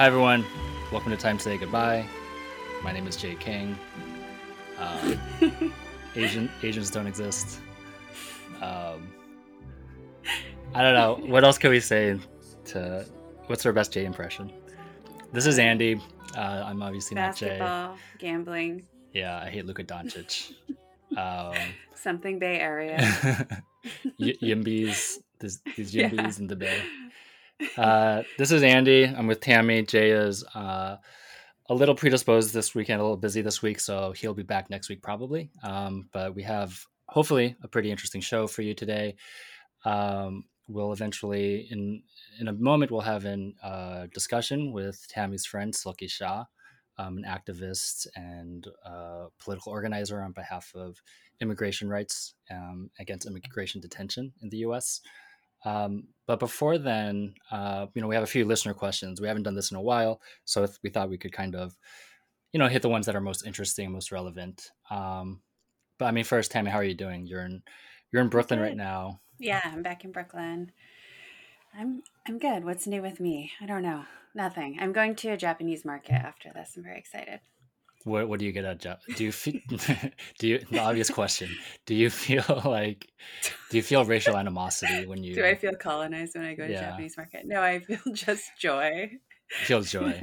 Hi, everyone. Welcome to Time to Say Goodbye. My name is Jay King. Um, Asian Asians don't exist. Um, I don't know. What else can we say to? What's our best Jay impression? This is Andy. Uh, I'm obviously not Jay. Basketball, gambling, Yeah, I hate Luka Doncic. Um, something Bay Area. y- Yimbies, these, these Yeah. In the Bay. Uh, this is Andy. I'm with Tammy. Jay is uh, a little predisposed this weekend, a little busy this week, so he'll be back next week probably. Um, but we have hopefully a pretty interesting show for you today. Um, we'll eventually, in in a moment, we'll have a uh, discussion with Tammy's friend Silky Shah, um, an activist and uh, political organizer on behalf of immigration rights um, against immigration detention in the U.S. Um, but before then, uh, you know, we have a few listener questions. We haven't done this in a while, so we thought we could kind of, you know, hit the ones that are most interesting, most relevant. Um, but I mean, first, Tammy, how are you doing? You're in you're in Brooklyn right now. yeah, I'm back in Brooklyn. I'm I'm good. What's new with me? I don't know. Nothing. I'm going to a Japanese market after this. I'm very excited. What what do you get at job? Do you feel? do you the obvious question? Do you feel like? Do you feel racial animosity when you Do I feel colonized when I go to Yeah. Japanese market? No, I feel just joy. feel joy?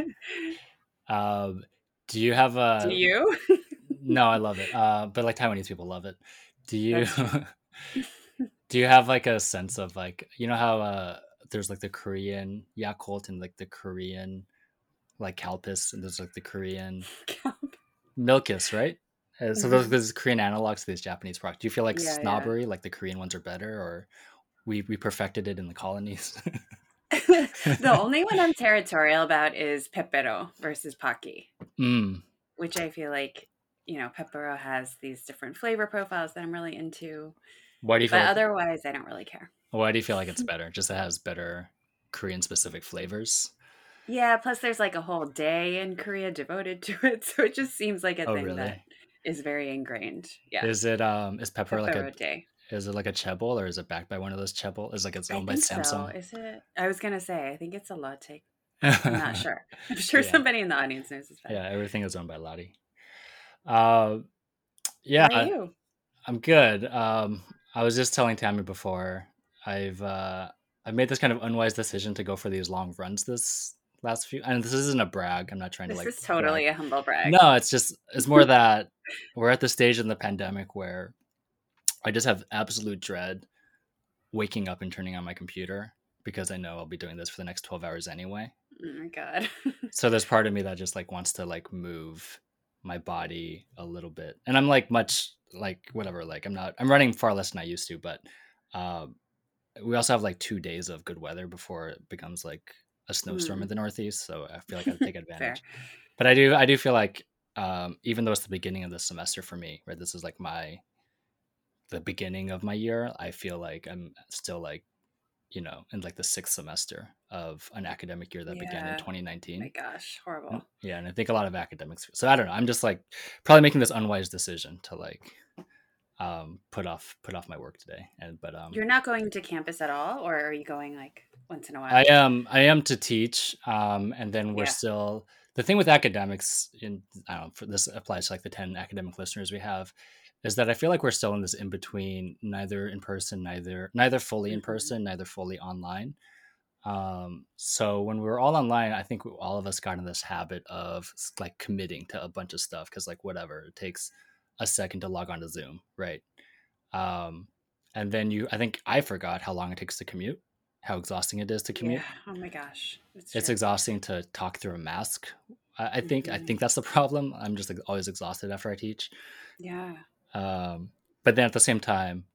Um, do you have a? Do you? No, I love it. Uh, but like Taiwanese people love it. Do you do you have like a sense of like you know how uh there's like the Korean Yakult and like the Korean like Calpis and there's like the Korean Milkis, right? Uh, so those Mhm. there's Korean analogs to these Japanese products. Do you feel like Yeah, yeah. snobbery, like the Korean ones are better, or we we perfected it in the colonies? the only one I'm territorial about is Pepero versus Pocky, mm, which I feel like you know Pepero has these different flavor profiles that I'm really into, why do you feel? but Like, otherwise I don't really care. why do you feel like it's better? Just it has better Korean specific flavors. Yeah, plus there's like a whole day in Korea devoted to it, so it just seems like a Oh, thing really? that is very ingrained. Yeah, Is it um is pepper like a day. is it like a chaebol or is it backed by one of those chaebol? Is like it's I owned by think so. Samsung. Is it? I was gonna say I think it's a Lotte. I'm not sure. I'm sure Yeah. somebody in the audience knows this better. yeah, everything is owned by Lotte. Uh, yeah, How are you? I'm good. Um, I was just telling Tammy before I've uh, I've made this kind of unwise decision to go for these long runs this last few. And this isn't a brag. I'm not trying This to like. This is totally brag. a humble brag. No, it's just it's more that we're at the stage in the pandemic where I just have absolute dread waking up and turning on my computer because I know I'll be doing this for the next 12 hours anyway. Oh my god. So there's part of me that just like wants to like move my body a little bit. And I'm like much like whatever, like I'm not I'm running far less than I used to, but um we also have like two days of good weather before it becomes like a snowstorm Mm. in the northeast. So I feel like I take advantage. but I do I do feel like um, even though it's the beginning of the semester for me, right? This is like my the beginning of my year. I feel like I'm still like you know in like the sixth semester of an academic year that began in 2019. Oh my gosh, horrible. Yeah, and I think a lot of academics. So I don't know. I'm just like probably making this unwise decision to like um put off put off my work today. And but um You're not going to campus at all, or are you going like once in a while? I am I am to teach, um, and then we're Yeah. still the thing with academics. In I don't know, for this applies to like the ten academic listeners we have, is that I feel like we're still in this in between, neither in person, neither neither fully in Mhm. person, neither fully online. Um, so when we were all online, I think all of us got in this habit of like committing to a bunch of stuff because like whatever it takes a second to log on to Zoom, right? Um, and then you, I think I forgot how long it takes to commute, how exhausting it is to commute Yeah. Oh my gosh. It's, it's exhausting to talk through a mask. I, I think I Mhm. think that's the problem. I'm just like always exhausted after I teach. Yeah. Um, but then at the same time,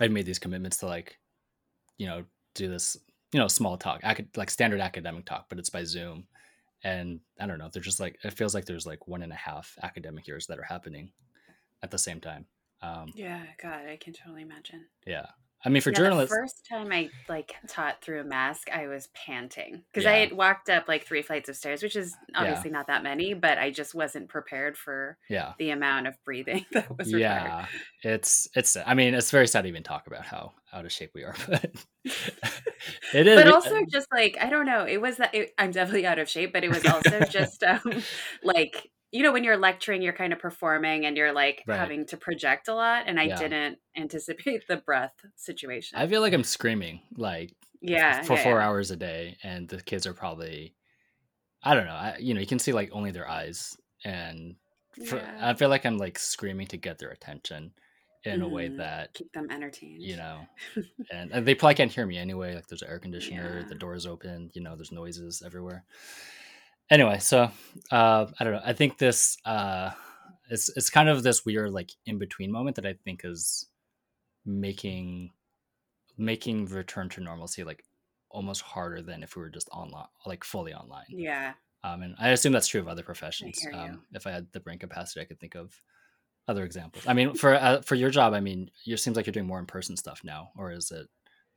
I made these commitments to like, you know, do this, you know, small talk, acad- like standard academic talk, but it's by Zoom. And I don't know, they're just like it feels like there's like one and a half academic years that are happening at the same time. Um, Yeah. God, I can totally imagine. yeah. I mean, for Yeah, the journalists, first time I like taught through a mask, I was panting because Yeah. I had walked up like three flights of stairs, which is Yeah. obviously not that many, but I just wasn't prepared for yeah, the amount of breathing that was required. yeah, it's it's. I mean, it's very sad to even talk about how out of shape we are, but it is. But also just like I don't know, it was that it, I'm definitely out of shape, but it was also just um like you know when you're lecturing, you're kind of performing and you're like Right. having to project a lot, and I Yeah. didn't anticipate the breath situation. I feel like I'm screaming like yeah, for yeah, four yeah. hours a day, and the kids are probably, I don't know. I, you know, you can see like only their eyes, and for. I feel like I'm like screaming to get their attention in a way Mhm. that keep them entertained. you know, and, and they probably can't hear me anyway. Like there's an air conditioner, the door's open, you know, there's noises everywhere. Anyway, so uh, I don't know. I think this uh, it's it's kind of this weird like in between moment that I think is making making return to normalcy like almost harder than if we were just online, like fully online. Yeah. Um, and I assume that's true of other professions. you. Um, if I had the brain capacity, I could think of other examples. I mean, for uh, for your job, I mean, it seems like you're doing more in person stuff now, or is it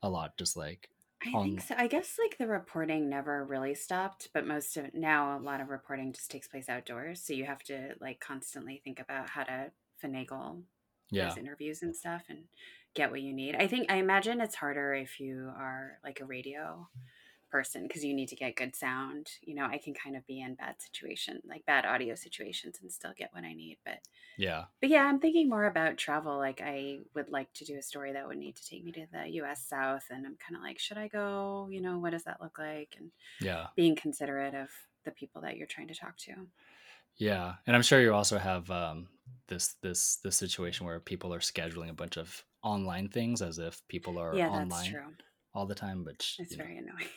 a lot just like I on- think um, so. I guess like the reporting never really stopped, but most of now a lot of reporting just takes place outdoors. So you have to like constantly think about how to finagle yeah, those interviews and stuff and get what you need. I think I imagine it's harder if you are like a radio person because you need to get good sound. You know, I can kind of be in bad situation, like bad audio situations and still get what I need. But yeah, but yeah, I'm thinking more about travel. Like I would like to do a story that would need to take me to the US South and I'm kind of like, should I go? You know, what does that look like? And yeah, being considerate of the people that you're trying to talk to. yeah. And I'm sure you also have um, this this this situation where people are scheduling a bunch of online things as if people are yeah, online that's true. all the time, which It's you know, very annoying.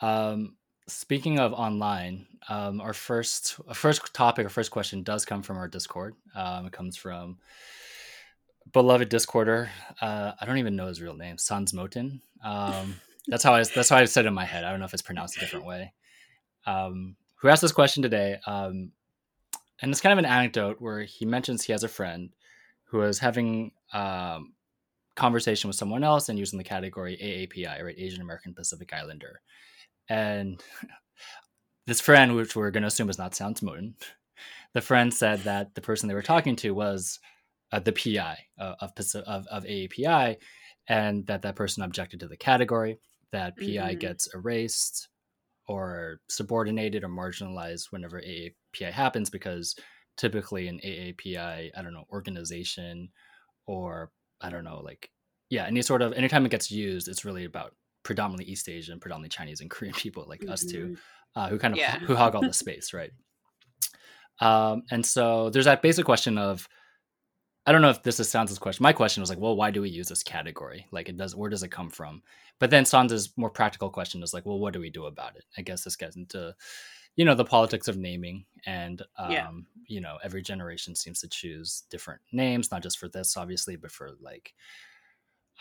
Um, speaking of online, um, our first our first topic, our first question does come from our Discord. Um, it comes from beloved Discorder. Uh, I don't even know his real name, Sans Moten. Um, that's how I that's how I said it in my head. I don't know if it's pronounced a different way. Um, who asked this question today? Um, and it's kind of an anecdote where he mentions he has a friend who is having um, conversation with someone else and using the category AAPI, right, Asian American Pacific Islander and this friend, which we're going to assume is not Sounds Moten, the friend said that the person they were talking to was uh, the PI uh, of, of of AAPI, and that that person objected to the category. That PI Mhm. gets erased or subordinated or marginalized whenever AAPI happens because typically an AAPI, I don't know, organization or I don't know, like yeah, any sort of anytime it gets used, it's really about predominantly East Asian, predominantly Chinese and Korean people like us two, Mhm. uh, who kind of Yeah. who hog all the space, right? Um, and so there's that basic question of, I don't know if this is Sansa's question. My question was like, well, why do we use this category? Like, it does. Where does it come from? But then Sansa's more practical question is like, well, what do we do about it? I guess this gets into, you know, the politics of naming, and um, Yeah. you know, every generation seems to choose different names, not just for this, obviously, but for like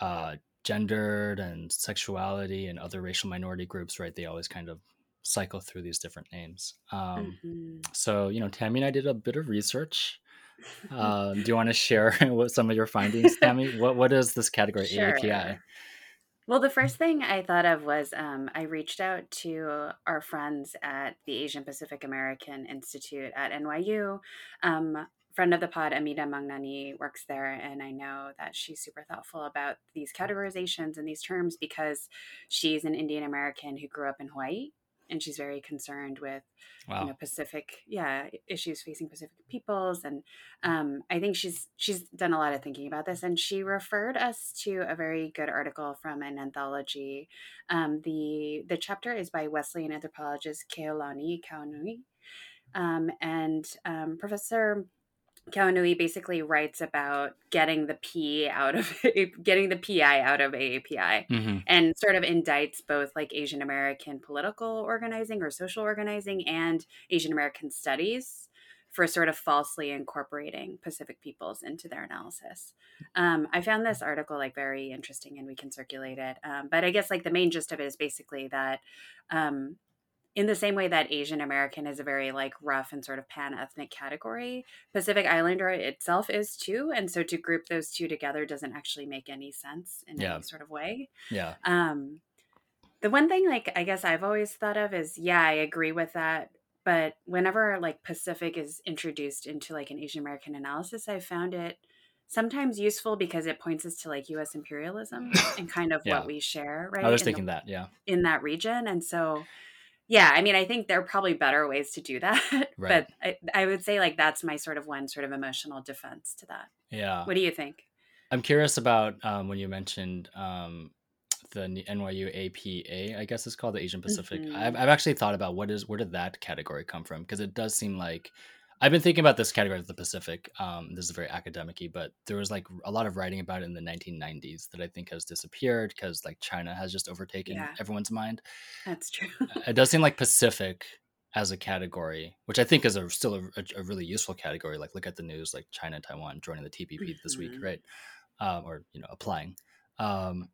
uh, gendered and sexuality and other racial minority groups, right? They always kind of cycle through these different names. Um, Mhm. so, you know, Tammy and I did a bit of research. Um, do you want to share what some of your findings, Tammy? What what is this category AAPI? Sure. Well, the first thing I thought of was um, I reached out to our friends at the Asian Pacific American Institute at NYU. Um, friend of the pod, Amita Manghnani, works there, and I know that she's super thoughtful about these categorizations and these terms because she's an Indian American who grew up in Hawaii, and she's very concerned with you know pacific yeah issues facing pacific peoples and um, i think she's she's done a lot of thinking about this and she referred us to a very good article from an anthology um, the the chapter is by wesleyan anthropologist Kehaulani Kauanui um, and um, professor Kauanui basically writes about getting the P out of getting the PI out of AAPI hmm and sort of indicts both like Asian American political organizing or social organizing and Asian American studies for sort of falsely incorporating Pacific peoples into their analysis. Um, I found this article like very interesting and we can circulate it. Um, but I guess like the main gist of it is basically that um, in the same way that Asian American is a very like rough and sort of pan ethnic category, Pacific Islander itself is too. And so to group those two together doesn't actually make any sense in Yeah. any sort of way. Yeah. Um, the one thing, like, I guess I've always thought of is, yeah, I agree with that. But whenever like Pacific is introduced into like an Asian American analysis, I found it sometimes useful because it points us to like U.S. imperialism and kind of Yeah. what we share, right? I was in the- thinking that. Yeah. in that region, and so. Yeah, I mean, I think there are probably better ways to do that, Right. but I, I would say like that's my sort of one sort of emotional defense to that. Yeah. What do you think? I'm curious about um, when you mentioned um, the NYU APA, I guess it's called the Asian Pacific. Mhm. I've, I've actually thought about what is where did that category come from? Because it does seem like I've been thinking about this category of the Pacific. Um, this is very academic but there was like a lot of writing about it in the 1990s that I think has disappeared because like China has just overtaken Yeah. everyone's mind. That's true. it does seem like Pacific as a category, which I think is a, still a, a- really useful category. Like look at the news, like China and Taiwan joining the TPP this week, Mhm. right? Um, or you know applying. Um,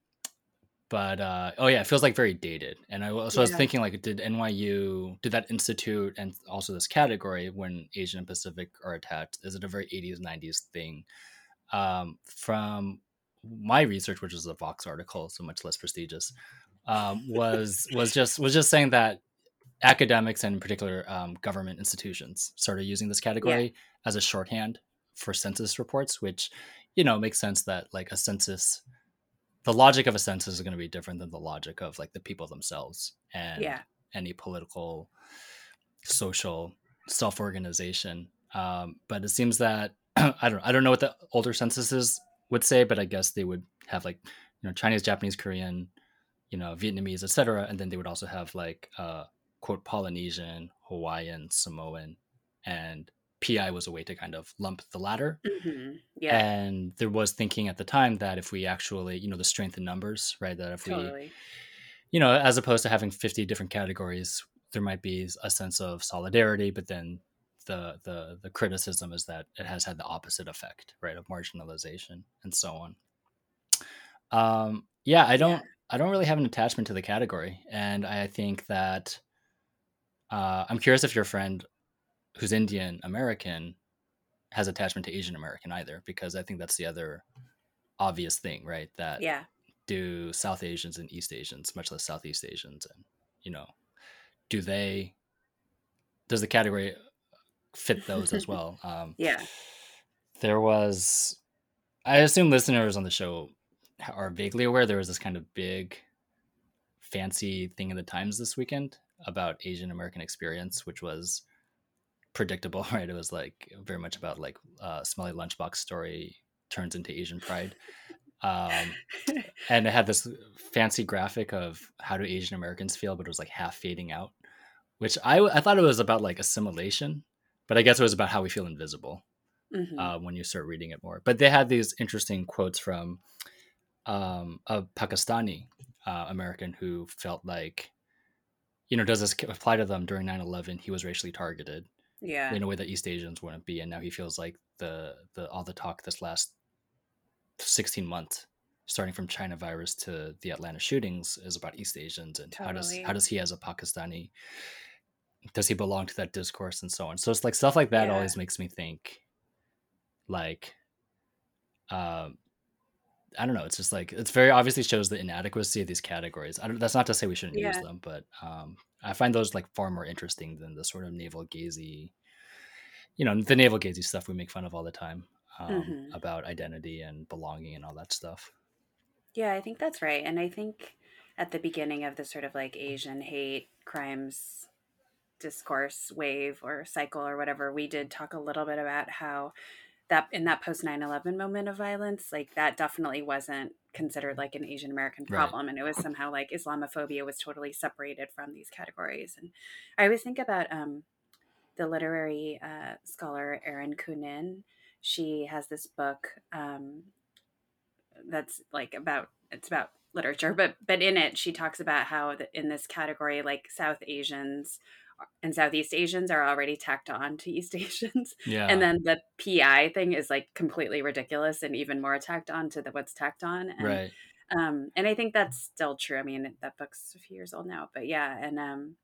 but uh, oh yeah, it feels like very dated. And I was- so I was thinking like, did NYU did that institute and also this category when Asian and Pacific are attached? Is it a very 80s 90s thing? Um, from my research, which is a Vox article, so much less prestigious, um, was was just was just saying that academics and in particular um, government institutions started using this category as a shorthand for census reports, which you know makes sense that like a census, the logic of a census is going to be different than the logic of like the people themselves and Yeah. any political, social self organization. Um, but it seems that I don't I don't know what the older censuses would say, but I guess they would have like you know Chinese, Japanese, Korean, you know Vietnamese, etc. And then they would also have like uh, quote Polynesian, Hawaiian, Samoan, and PI was a way to kind of lump the latter. hmm Yeah, And there was thinking at the time that if we actually, you know, the strength in numbers, right? That if we you know, as opposed to having 50 different categories, there might be a sense of solidarity, but then the the the criticism is that it has had the opposite effect, right, of marginalization and so on. Um, yeah, I don't I don't really have an attachment to the category, and I think that uh, I'm curious if your friend who's Indian American has attachment to Asian American either, because I think that's the other obvious thing, right? That Yeah. do South Asians and East Asians, much less Southeast Asians, and you know, do they? Does the category fit those as well? Um, Yeah. there was, I assume listeners on the show are vaguely aware there was this kind of big, fancy thing in the Times this weekend about Asian American experience, which was predictable, right? It was like very much about like uh, smelly lunchbox story turns into Asian pride. Um, and it had this fancy graphic of how do Asian Americans feel, but it was like half fading out, which I I thought it was about like assimilation, but I guess it was about how we feel invisible Mhm. uh, when you start reading it more. But they had these interesting quotes from um, a Pakistani uh, American who felt like, you know, does this apply to them during 9-11? He was racially targeted yeah. in a way that East Asians wouldn't be, and now he feels like the the all the talk this last 16 months starting from China virus to the Atlanta shootings is about East Asians and how does how does he as a Pakistani does he belong to that discourse and so on. So it's like stuff like that Yeah. always makes me think like um I don't know. It's just like it's very obviously shows the inadequacy of these categories. I don't, that's not to say we shouldn't use them, but um, I find those like far more interesting than the sort of navel gazy, you know, the navel gazy stuff we make fun of all the time um, Mhm. about identity and belonging and all that stuff. Yeah, I think that's right. And I think at the beginning of the sort of like Asian hate crimes discourse wave or cycle or whatever, we did talk a little bit about how that in that post 9-11 moment of violence, like that definitely wasn't considered like an Asian American Right. problem. And it was somehow like Islamophobia was totally separated from these categories. And I always think about um, the literary uh, scholar Erin Kunin. She has this book um, that's like about it's about literature but but in it she talks about how the, in this category like south asians and southeast asians are already tacked on to east asians Yeah. and then the pi thing is like completely ridiculous and even more tacked on to the what's tacked on and right. um and i think that's still true i mean that book's a few years old now but yeah and um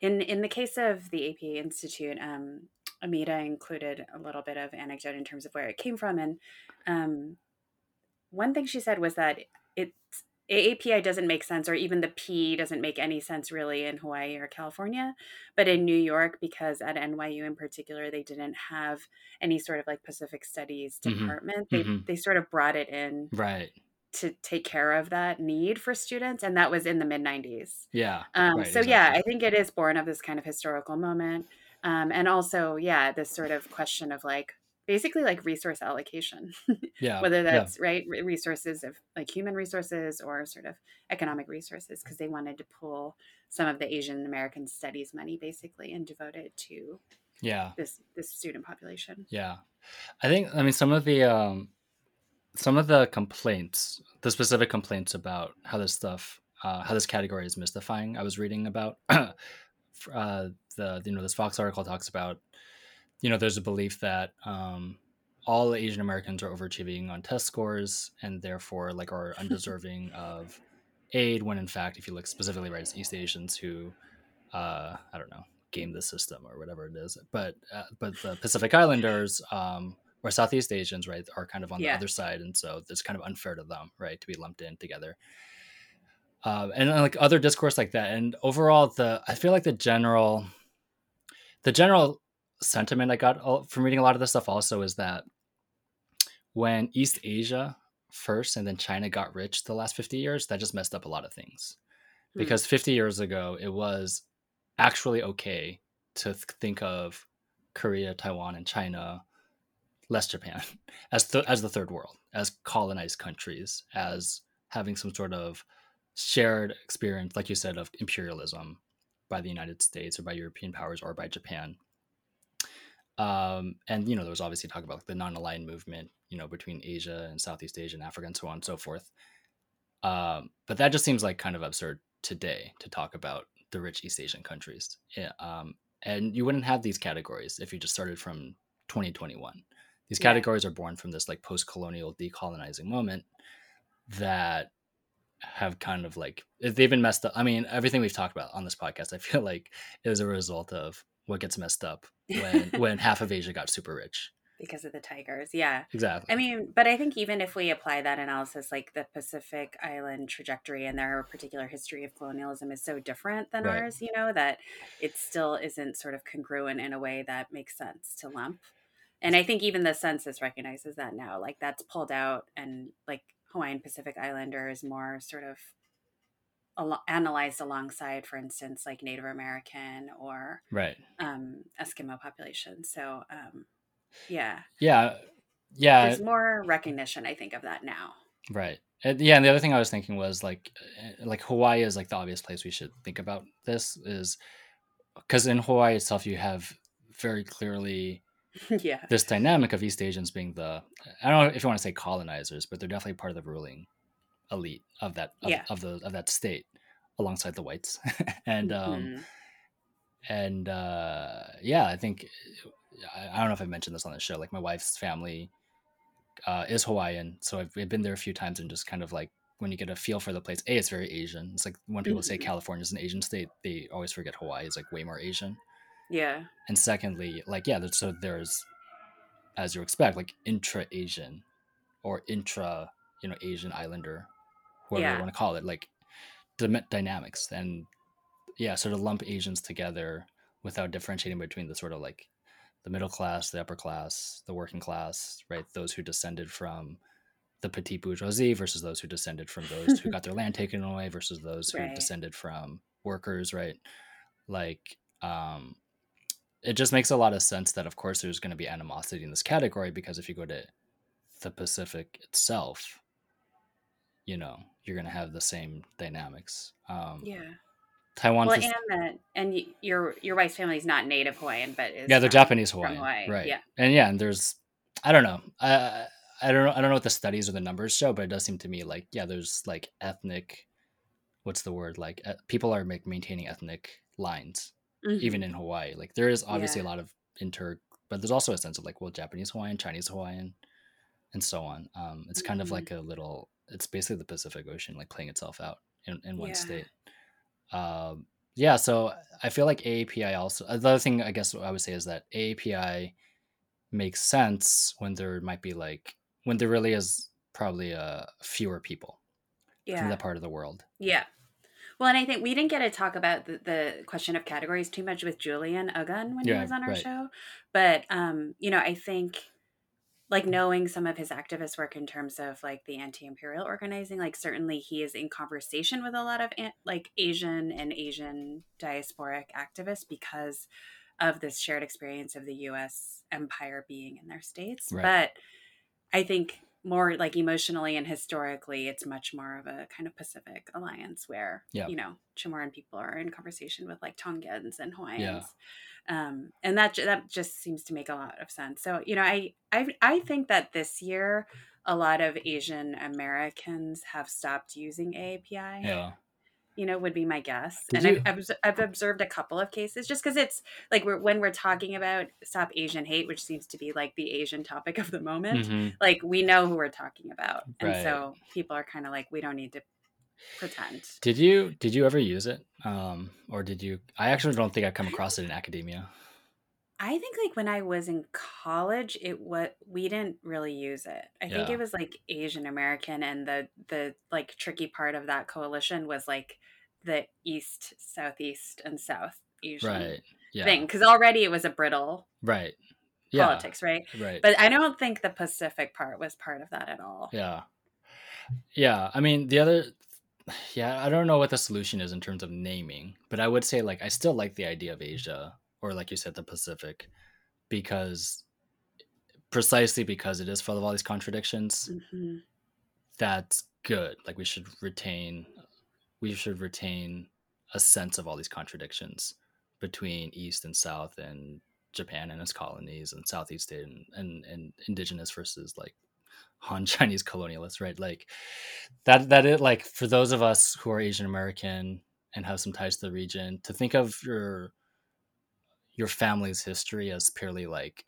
in in the case of the APA Institute, um, Amita included a little bit of anecdote in terms of where it came from, and um, one thing she said was that it AAPI doesn't make sense, or even the P doesn't make any sense really in Hawaii or California, but in New York, because at NYU in particular, they didn't have any sort of like Pacific Studies Mhm. department. They Mhm. they sort of brought it in Right. to take care of that need for students, and that was in the mid '90s. Yeah. Um, Right. so yeah, I think it is born of this kind of historical moment, um, and also yeah, this sort of question of like basically like resource allocation, Yeah. whether Yeah. that's right resources of like human resources or sort of economic resources, because they wanted to pull some of the Asian American studies money basically and devote it to Yeah. this this student population. Yeah. I think I mean some of the um some of the complaints, the specific complaints about how this stuff uh how this category is mystifying. I was reading about uh the you know this Vox article talks about you know there's a belief that um all Asian Americans are overachieving on test scores and therefore like are undeserving of aid when in fact if you look specifically right it's East Asians who uh I don't know game the system or whatever it is. But uh, but the Pacific Islanders um or Southeast Asians right are kind of on the other side and so it's kind of unfair to them right to be lumped in together. Uh, and like other discourse like that and overall the I feel like the general the general sentiment I got from reading a lot of this stuff also is that when East Asia first and then China got rich the last 50 years, that just messed up a lot of things. Hmm. Because 50 years ago, it was actually okay to th- think of Korea, Taiwan, and China, less Japan, as, th- as the third world, as colonized countries, as having some sort of shared experience, like you said, of imperialism by the United States or by European powers or by Japan. Um, and you know, there was obviously talk about like, the non-aligned movement, you know, between Asia and Southeast Asia and Africa and so on and so forth. Um, but that just seems like kind of absurd today to talk about the rich East Asian countries. Yeah, um, and you wouldn't have these categories if you just started from 2021. These Yeah. categories are born from this like post-colonial decolonizing moment that have kind of like they've been messed up. I mean, everything we've talked about on this podcast, I feel like is a result of what gets messed up when when half of Asia got super rich. because of the tigers. Yeah. Exactly. I mean, but I think even if we apply that analysis, like the Pacific Island trajectory and their particular history of colonialism is so different than Right. ours, you know, that it still isn't sort of congruent in a way that makes sense to lump. And I think even the census recognizes that now. Like that's pulled out, and like Hawaiian Pacific Islander is more sort of al- analyzed alongside, for instance, like Native American or right. um, Eskimo population. So, um, yeah, Yeah. Yeah. there's more recognition i think of that now Right. And yeah, and the other thing I was thinking was like, uh, like Hawaii is like the obvious place we should think about this is because in Hawaii itself you have very clearly yeah this dynamic of East Asians being the I don't know if you want to say colonizers, but they're definitely part of the ruling elite of that of, Yeah. of the of that state alongside the whites and um Mhm. and uh yeah i think I, I don't know if i mentioned this on the show like my wife's family uh is hawaiian so i've, I've been there a few times and just kind of like when you get a feel for the place a it's very asian it's like when people say Mhm. california is an asian state they always forget hawaii is like way more asian yeah and secondly like yeah so there's as you expect like intra-asian or intra you know asian islander whatever Yeah. you want to call it like dy- dynamics and yeah sort of lump asians together without differentiating between the sort of like the middle class the upper class the working class right those who descended from the petite bourgeoisie versus those who descended from those who got their land taken away versus those who Right. descended from workers right like um it just makes a lot of sense that of course there's going to be animosity in this category because if you go to the pacific itself you know you're going to have the same dynamics um yeah taiwan well and that and your your wife's family is not native hawaiian but is yeah they're japanese hawaiian Hawaii, right yeah. and yeah and there's i don't know i i don't know i don't know what the studies or the numbers show but it does seem to me like yeah there's like ethnic what's the word like uh, people are make, maintaining ethnic lines Mhm. even in Hawaii. Like there is obviously Yeah. a lot of inter, but there's also a sense of like, well, Japanese Hawaiian, Chinese Hawaiian, and so on. Um, it's kind of Mhm. like a little. It's basically the Pacific Ocean like playing itself out in, in one Yeah. state. Um, yeah, so I feel like AAPI also. The other thing I guess I would say is that AAPI makes sense when there might be like when there really is probably uh, fewer people Yeah. from that part of the world. Yeah. Well, and I think we didn't get to talk about the, the question of categories too much with Julian Aguon when he was on our right. show. But, um, you know, I think like knowing some of his activist work in terms of like the anti-imperial organizing, like certainly he is in conversation with a lot of like Asian and Asian diasporic activists because of this shared experience of the U.S. empire being in their states. Right. But I think more like emotionally and historically, it's much more of a kind of Pacific alliance where Yeah. you know Chamorro people are in conversation with like Tongans and Hawaiians. Yeah. Um, and that that just seems to make a lot of sense. So you know, I I I think that this year a lot of Asian Americans have stopped using AAPI Yeah, you know would be my guess. Did and I've, I've, observed a couple of cases just because it's like we're, when we're talking about stop asian hate which seems to be like the asian topic of the moment Mhm. like we know who we're talking about. And so people are kind of like we don't need to pretend Did you did you ever use it, um, or did you? I actually don't think I come across it in academia. i think like when i was in college it what we didn't really use it i think it was like asian american and the the like tricky part of that coalition was like the east southeast and south asian Right. Yeah. thing because already it was a brittle Right. Yeah. politics right Right. But I don't think the Pacific part was part of that at all. Yeah. Yeah. I mean, the other, yeah, I don't know what the solution is in terms of naming, but I would say, like, I still like the idea of Asia, or like you said, the Pacific, because precisely because it is full of all these contradictions, Mhm. that's good. Like, we should retain, we should retain a sense of all these contradictions between East and South and Japan and its colonies and Southeast and, and, and indigenous versus like Han Chinese colonialists, right? Like that that it like for those of us who are Asian American and have some ties to the region, to think of your your family's history as purely like,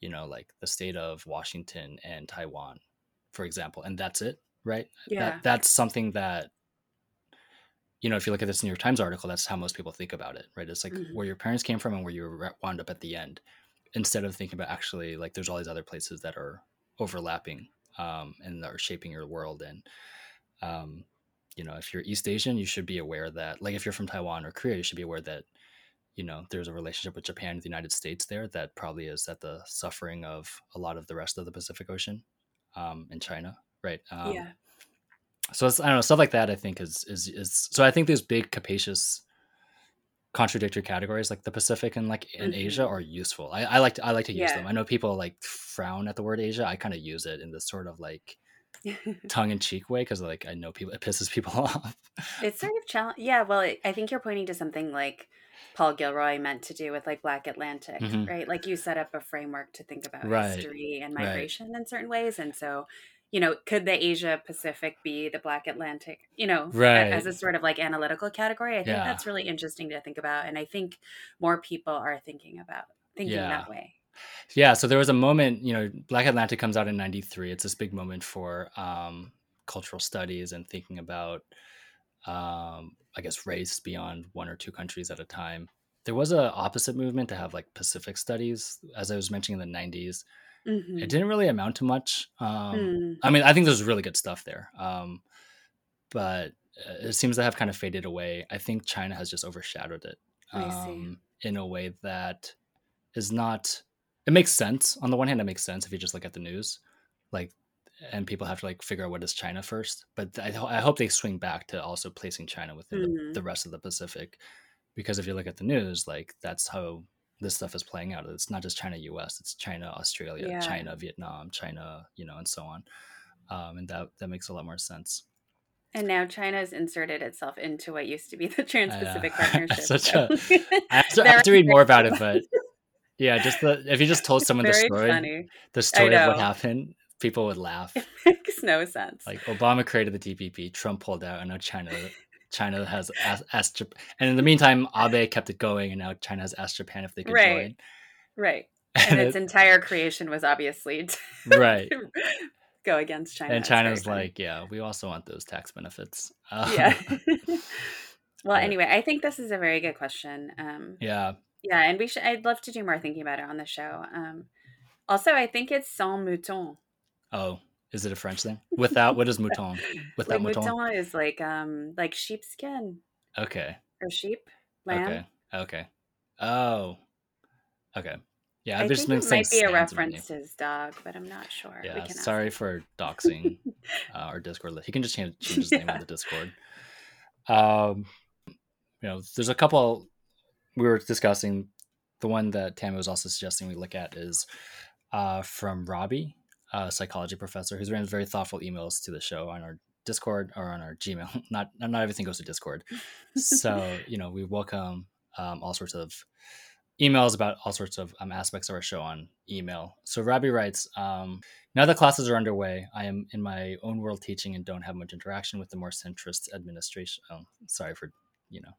you know, like the state of Washington and Taiwan, for example, and that's it, right? Yeah. That that's something that you know, if you look at this New York Times article, that's how most people think about it, right? It's like Mhm. where your parents came from and where you wound up at the end, instead of thinking about actually like there's all these other places that are overlapping um, and are shaping your world. And um, you know, if you're East Asian, you should be aware that, like, if you're from Taiwan or Korea, you should be aware that you know there's a relationship with Japan and the United States there that probably is at the suffering of a lot of the rest of the Pacific Ocean um, and China, right? Um, yeah. so it's, I don't know stuff like that. I think is is is so. I think these big capacious contradictory categories like the Pacific and like in Asia Mhm. are useful. I, I like to I like to use Yeah. them. I know people like frown at the word Asia. I kind of use it in this sort of like tongue in cheek way because like I know people it pisses people off. it's sort of challenge. Yeah. Well, it, I think you're pointing to something like Paul Gilroy meant to do with like Black Atlantic, Mhm. right? Like you set up a framework to think about Right. history and Right. migration in certain ways. And so, you know, could the Asia Pacific be the Black Atlantic, you know, Right. as a sort of like analytical category? I think Yeah. that's really interesting to think about. And I think more people are thinking about thinking Yeah. that way. Yeah, so there was a moment, you know, Black Atlantic comes out in 93. It's this big moment for um, cultural studies and thinking about, um, I guess, race beyond one or two countries at a time. There was a opposite movement to have like Pacific studies, as I was mentioning in the 90s. Mhm. It didn't really amount to much. Um, Hmm. I mean, I think there's really good stuff there. Um, but uh, it seems to have kind of faded away. I think China has just overshadowed it um, in a way that is not. It makes sense. On the one hand, it makes sense if you just look at the news, like, and people have to like figure out what is China first. But I, I hope they swing back to also placing China within the, Mhm. the rest of the Pacific, because if you look at the news, like that's how this stuff is playing out. It's not just China, U.S. It's China, Australia, Yeah. China, Vietnam, China, you know, and so on. Um, and that that makes a lot more sense. And now China has inserted itself into what used to be the Trans-Pacific. Partnership. Such so- I have, to, I have to read more about it, but yeah, just the if you just told someone the story, funny. the story of what happened, people would laugh. It makes no sense. Like Obama created the TPP, Trump pulled out, and now China China has asked, asked Japan, and in the meantime, Abe kept it going, and now China has asked Japan if they could Right. join. right. And And its it- entire creation was obviously to right. go against China. and China's like, yeah, we also want those tax benefits. Um, yeah. Well, anyway, I think this is a very good question. Um, yeah. yeah, and we should. I'd love to do more thinking about it on the show. Um, also, I think it's sans mouton. Oh, is it a French thing? Without what is mouton? Without Like mouton? mouton is like um like sheepskin Okay. or sheep, lamb. Okay. Okay. Oh. Okay. Yeah, I I've just think been it might be a sans in my name. reference to his dog, but I'm not sure. Yeah, ask sorry him. for doxing uh, our Discord list. He can just change, change his name on the Discord. Um, you know, there's a couple we were discussing. The one that Tammy was also suggesting we look at is uh, from Robbie, a psychology professor, who's written very thoughtful emails to the show on our Discord or on our Gmail. Not not everything goes to Discord, so you know we welcome um, all sorts of emails about all sorts of um, aspects of our show on email. So Robbie writes, um, now that classes are underway, I am in my own world teaching and don't have much interaction with the more centrist administration. Oh, sorry for, you know,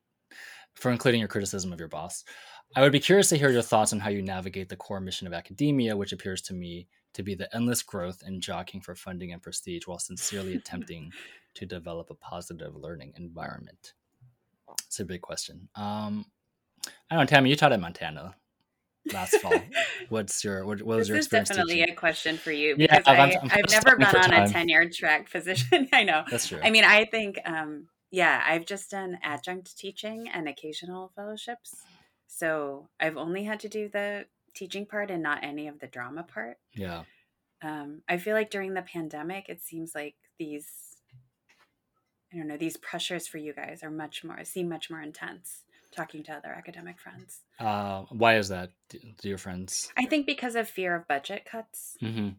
for including your criticism of your boss. I would be curious to hear your thoughts on how you navigate the core mission of academia, which appears to me to be the endless growth and jockeying for funding and prestige while sincerely attempting to develop a positive learning environment. It's a big question. Um, I don't know, Tammy, you taught at Montana last fall. What's your what, what was This your is experience definitely teaching? a question for you because I'm- I, I'm- I'm I've never studying been on a time. tenured track position. I know. That's true. I mean, I think, um, yeah, I've just done adjunct teaching and occasional fellowships. So I've only had to do the teaching part and not any of the drama part. yeah, Um, I feel like during the pandemic, it seems like these, I don't know, these pressures for you guys are much more, seem much more intense talking to other academic friends. uh, why is that, your friends? I think because of fear of budget cuts. hmm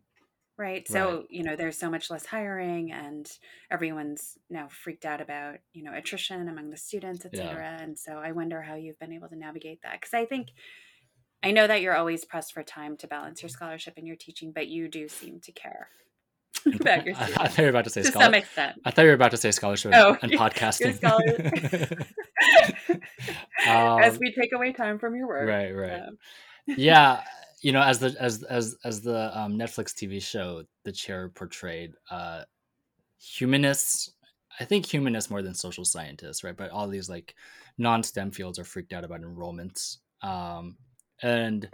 right so you know there's so much less hiring and everyone's now freaked out about you know attrition among the students Yeah. etc and so i wonder how you've been able to navigate that because i think i know that you're always pressed for time to balance your scholarship and your teaching but you do seem to care about your I, I thought you were about to say to scholar- some extent. I thought you were about to say scholarship Oh, and podcasting. scholar- as Um, we take away time from your work right, right. um, yeah you know as the as as as the um, netflix tv show the chair portrayed uh humanists i think humanists more than social scientists right? But all these like non-stem fields are freaked out about enrollments. Um and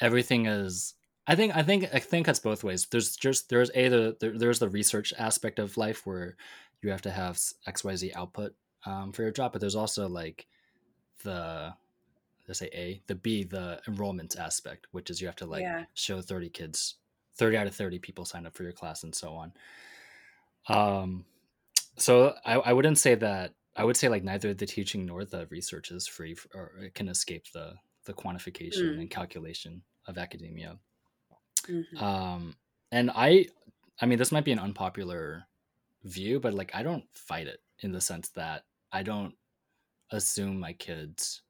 everything is i think i think i think that's both ways there's just there's a the there, there's the research aspect of life where you have to have xyz output um, for your job but there's also like the let's say A, the B, the enrollment aspect, which is you have to like Yeah. show 30 kids, 30 out of 30 people sign up for your class and so on. Um, so I, I wouldn't say that, I would say like neither the teaching nor the research is free f- or it can escape the, the quantification Mm. and calculation of academia. mhm. Um, and I, I mean, this might be an unpopular view, but like I don't fight it in the sense that I don't assume my kids.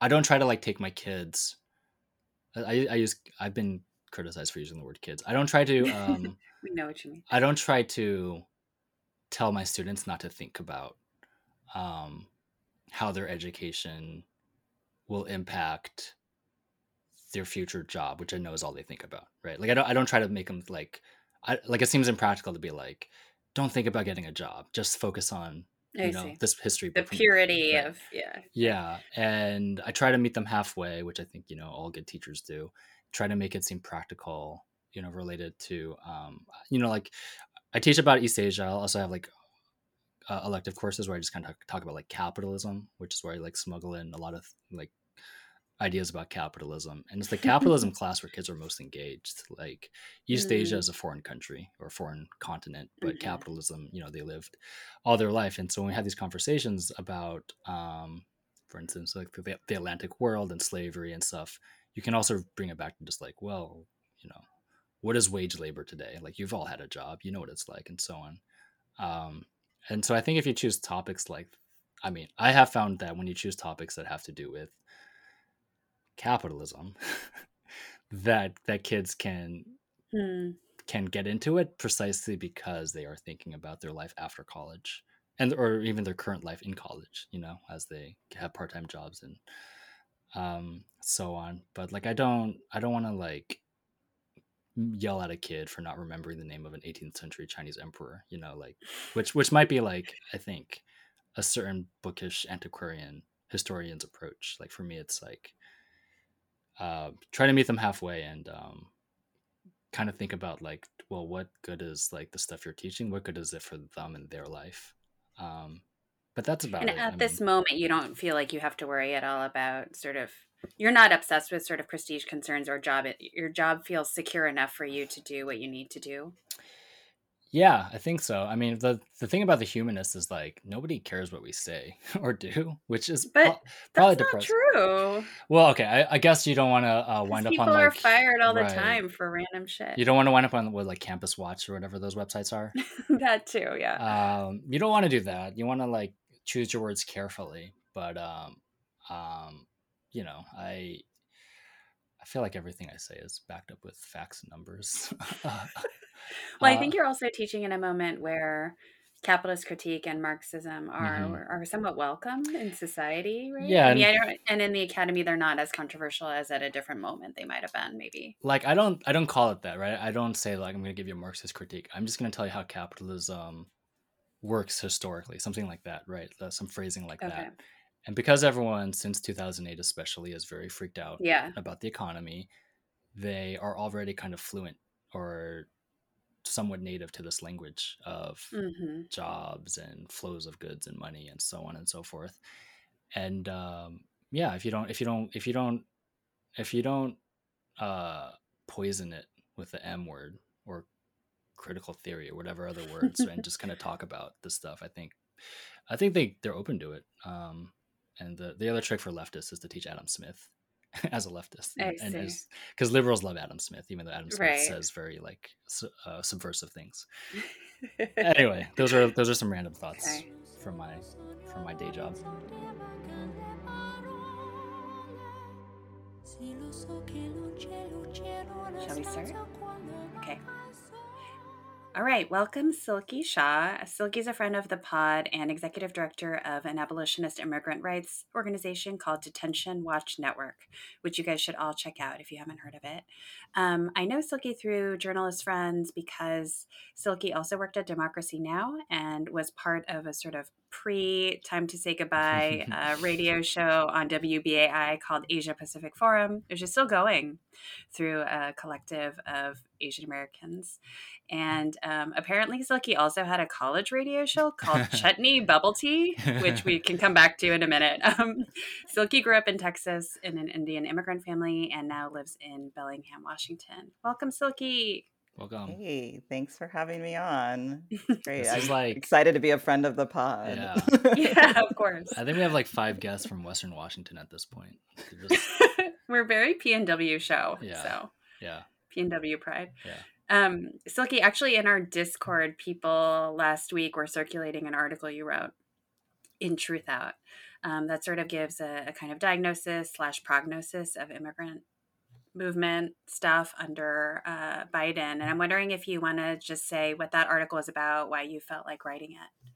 I don't try to like take my kids. I, I use. I've been criticized for using the word kids. I don't try to. Um, we know what you mean I don't try to tell my students not to think about um, how their education will impact their future job, which I know is all they think about, right? Like I don't, I don't try to make them like, I like it seems impractical to be like, don't think about getting a job, just focus on I you know see. this history. the purity right. of yeah yeah, and I try to meet them halfway, which I think you know all good teachers do. Try to make it seem practical, you know, related to, um, you know, like I teach about East Asia. I'll also have like uh, elective courses where I just kind of talk about like capitalism, which is where I like smuggle in a lot of like ideas about capitalism, and it's the capitalism class where kids are most engaged. Like East Asia Mm. is a foreign country or foreign continent, but Mhm. capitalism, you know, they lived all their life, and so when we have these conversations about, um, for instance, like the, the Atlantic world and slavery and stuff, you can also bring it back to just like, well, you know, what is wage labor today? Like you've all had a job, you know what it's like, and so on. Um, and so I think if you choose topics like, I mean, I have found that when you choose topics that have to do with capitalism, that that kids can Hmm. can get into it precisely because they are thinking about their life after college and or even their current life in college you know as they have part-time jobs and um so on but like i don't i don't want to like yell at a kid for not remembering the name of an 18th century chinese emperor you know like which which might be like i think a certain bookish antiquarian historian's approach. Like for me, it's like uh, try to meet them halfway and um, kind of think about like, well, what good is like the stuff you're teaching? What good is it for them in their life? Um, but that's about and it. at I this mean, moment, you don't feel like you have to worry at all about sort of. You're not obsessed with sort of prestige concerns or job. Your job feels secure enough for you to do what you need to do. Yeah, I think so. I mean, the the thing about the humanists is like nobody cares what we say or do, which is But pro- probably That's not depressing. true. Well, okay, I, I guess you don't want to uh, wind up on people are like fired all the time for random shit. You don't want to wind up on with like Campus Watch or whatever those websites are. that too, yeah. um, you don't want to do that. You want to like choose your words carefully. But um, um, you know, I I feel like everything I say is backed up with facts and numbers. well, I uh, think you're also teaching in a moment where capitalist critique and Marxism are Mhm. are somewhat welcome in society, right? Yeah, I mean, and- I don't, and in the academy, they're not as controversial as at a different moment they might have been, maybe. like I don't I don't call it that, right? I don't say like I'm going to give you a Marxist critique. I'm just going to tell you how capitalism works historically, something like that, right? Uh, some phrasing like Okay. that. And because everyone since 2008 especially is very freaked out Yeah. about the economy, they are already kind of fluent or somewhat native to this language of hmm jobs and flows of goods and money and so on and so forth. And um, yeah, if you don't, if you don't, if you don't, if you don't uh, poison it with the M word or critical theory or whatever other words, and just kind of talk about this stuff, I think, I think they they're open to it. Um, and the the other trick for leftists is to teach Adam Smith as a leftist, and because liberals love Adam Smith, even though Adam Smith Right. says very like su- uh, subversive things. Anyway, those are those are some random thoughts Okay. from my from my day job. Shall we start? Okay. All right, welcome Silky Shah. Silky's a friend of the pod and executive director of an abolitionist immigrant rights organization called Detention Watch Network, which you guys should all check out if you haven't heard of it. Um, I know Silky through journalist friends because Silky also worked at Democracy Now! and was part of a sort of pre Time to Say Goodbye uh, radio show on WBAI called Asia Pacific Forum, which is still going through a collective of Asian Americans. And um, apparently, Silky also had a college radio show called Chutney Bubble Tea, which we can come back to in a minute. Um, Silky grew up in Texas in an Indian immigrant family and now lives in Bellingham, Washington. Welcome, Silky. Welcome. Hey, thanks for having me on. It's great. This is I'm like excited to be a friend of the pod. Yeah. yeah, of course. I think we have like five guests from Western Washington at this point. They're just- We're a very PNW show. Yeah. So yeah, PNW pride. yeah. Um, Silky, actually, in our Discord, people last week were circulating an article you wrote in Truthout um, that sort of gives a, a kind of diagnosis slash prognosis of immigrant movement stuff under uh, Biden. And I'm wondering if you want to just say what that article is about, why you felt like writing it.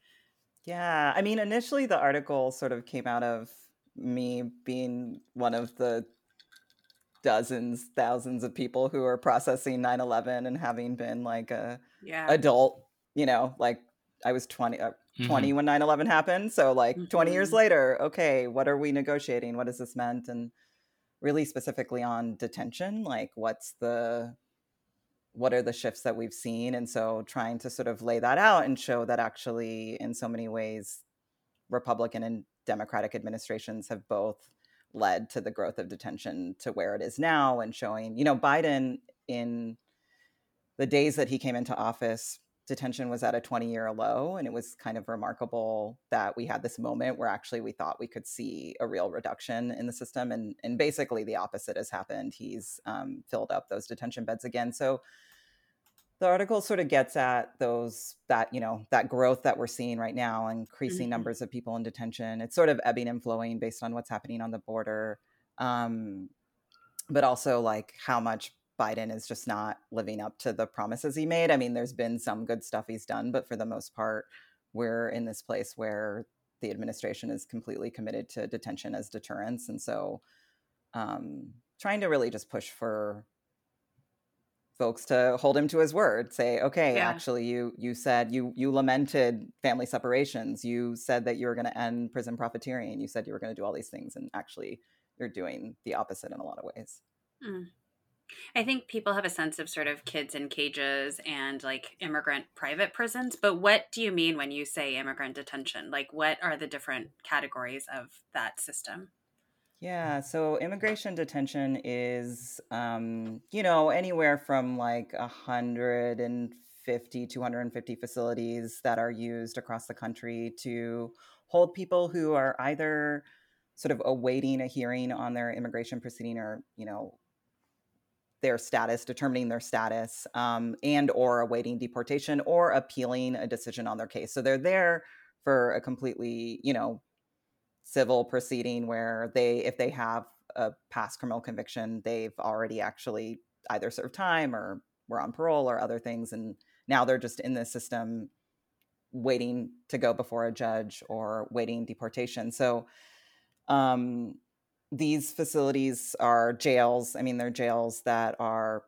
Yeah, I mean, initially the article sort of came out of me being one of the dozens, thousands of people who are processing 9/11 and having been like a Yeah. adult, you know, like I was 20 uh, Mhm. 20 when 9/11 happened, so like 20 years Mhm. later, okay, what are we negotiating? What has this meant and really specifically on detention, like what's the what are the shifts that we've seen? And so trying to sort of lay that out and show that actually in so many ways republican and democratic administrations have both led to the growth of detention to where it is now and showing you know biden in the days that he came into office detention was at a 20 year low and it was kind of remarkable that we had this moment where actually we thought we could see a real reduction in the system and and basically the opposite has happened. He's um, filled up those detention beds again. So the article sort of gets at those that you know that growth that we're seeing right now increasing Mhm. numbers of people in detention. It's sort of ebbing and flowing based on what's happening on the border um, but also like how much Biden is just not living up to the promises he made. I mean, there's been some good stuff he's done, but for the most part, we're in this place where the administration is completely committed to detention as deterrence. And so um, trying to really just push for folks to hold him to his word say okay Yeah. actually you you said you you lamented family separations you said that you were going to end prison profiteering you said you were going to do all these things and actually you're doing the opposite in a lot of ways Mm. I think people have a sense of sort of kids in cages and like immigrant private prisons, but what do you mean when you say immigrant detention? Like, what are the different categories of that system? Yeah, so immigration detention is, um, you know, anywhere from like 150, 250 facilities that are used across the country to hold people who are either sort of awaiting a hearing on their immigration proceeding or, you know, their status, determining their status, um, and or awaiting deportation or appealing a decision on their case. So they're there for a completely, you know, civil proceeding where they, if they have a past criminal conviction, they've already actually either served time or were on parole or other things, and now they're just in the system waiting to go before a judge or waiting deportation. So, um, these facilities are jails. I mean, they're jails that are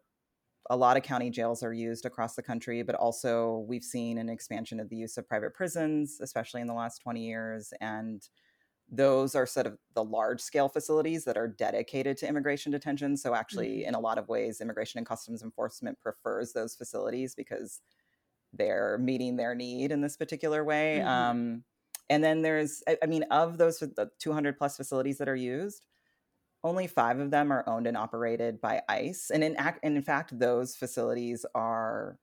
a lot of county jails are used across the country, but also we've seen an expansion of the use of private prisons, especially in the last 20 years. And those are sort of the large scale facilities that are dedicated to immigration detention. So, actually, Mhm. in a lot of ways, Immigration and Customs Enforcement prefers those facilities because they're meeting their need in this particular way. Mhm. Um, and then there's, I I mean, of those 200 plus facilities that are used, only five of them are owned and operated by ICE. And in, and in fact, those facilities are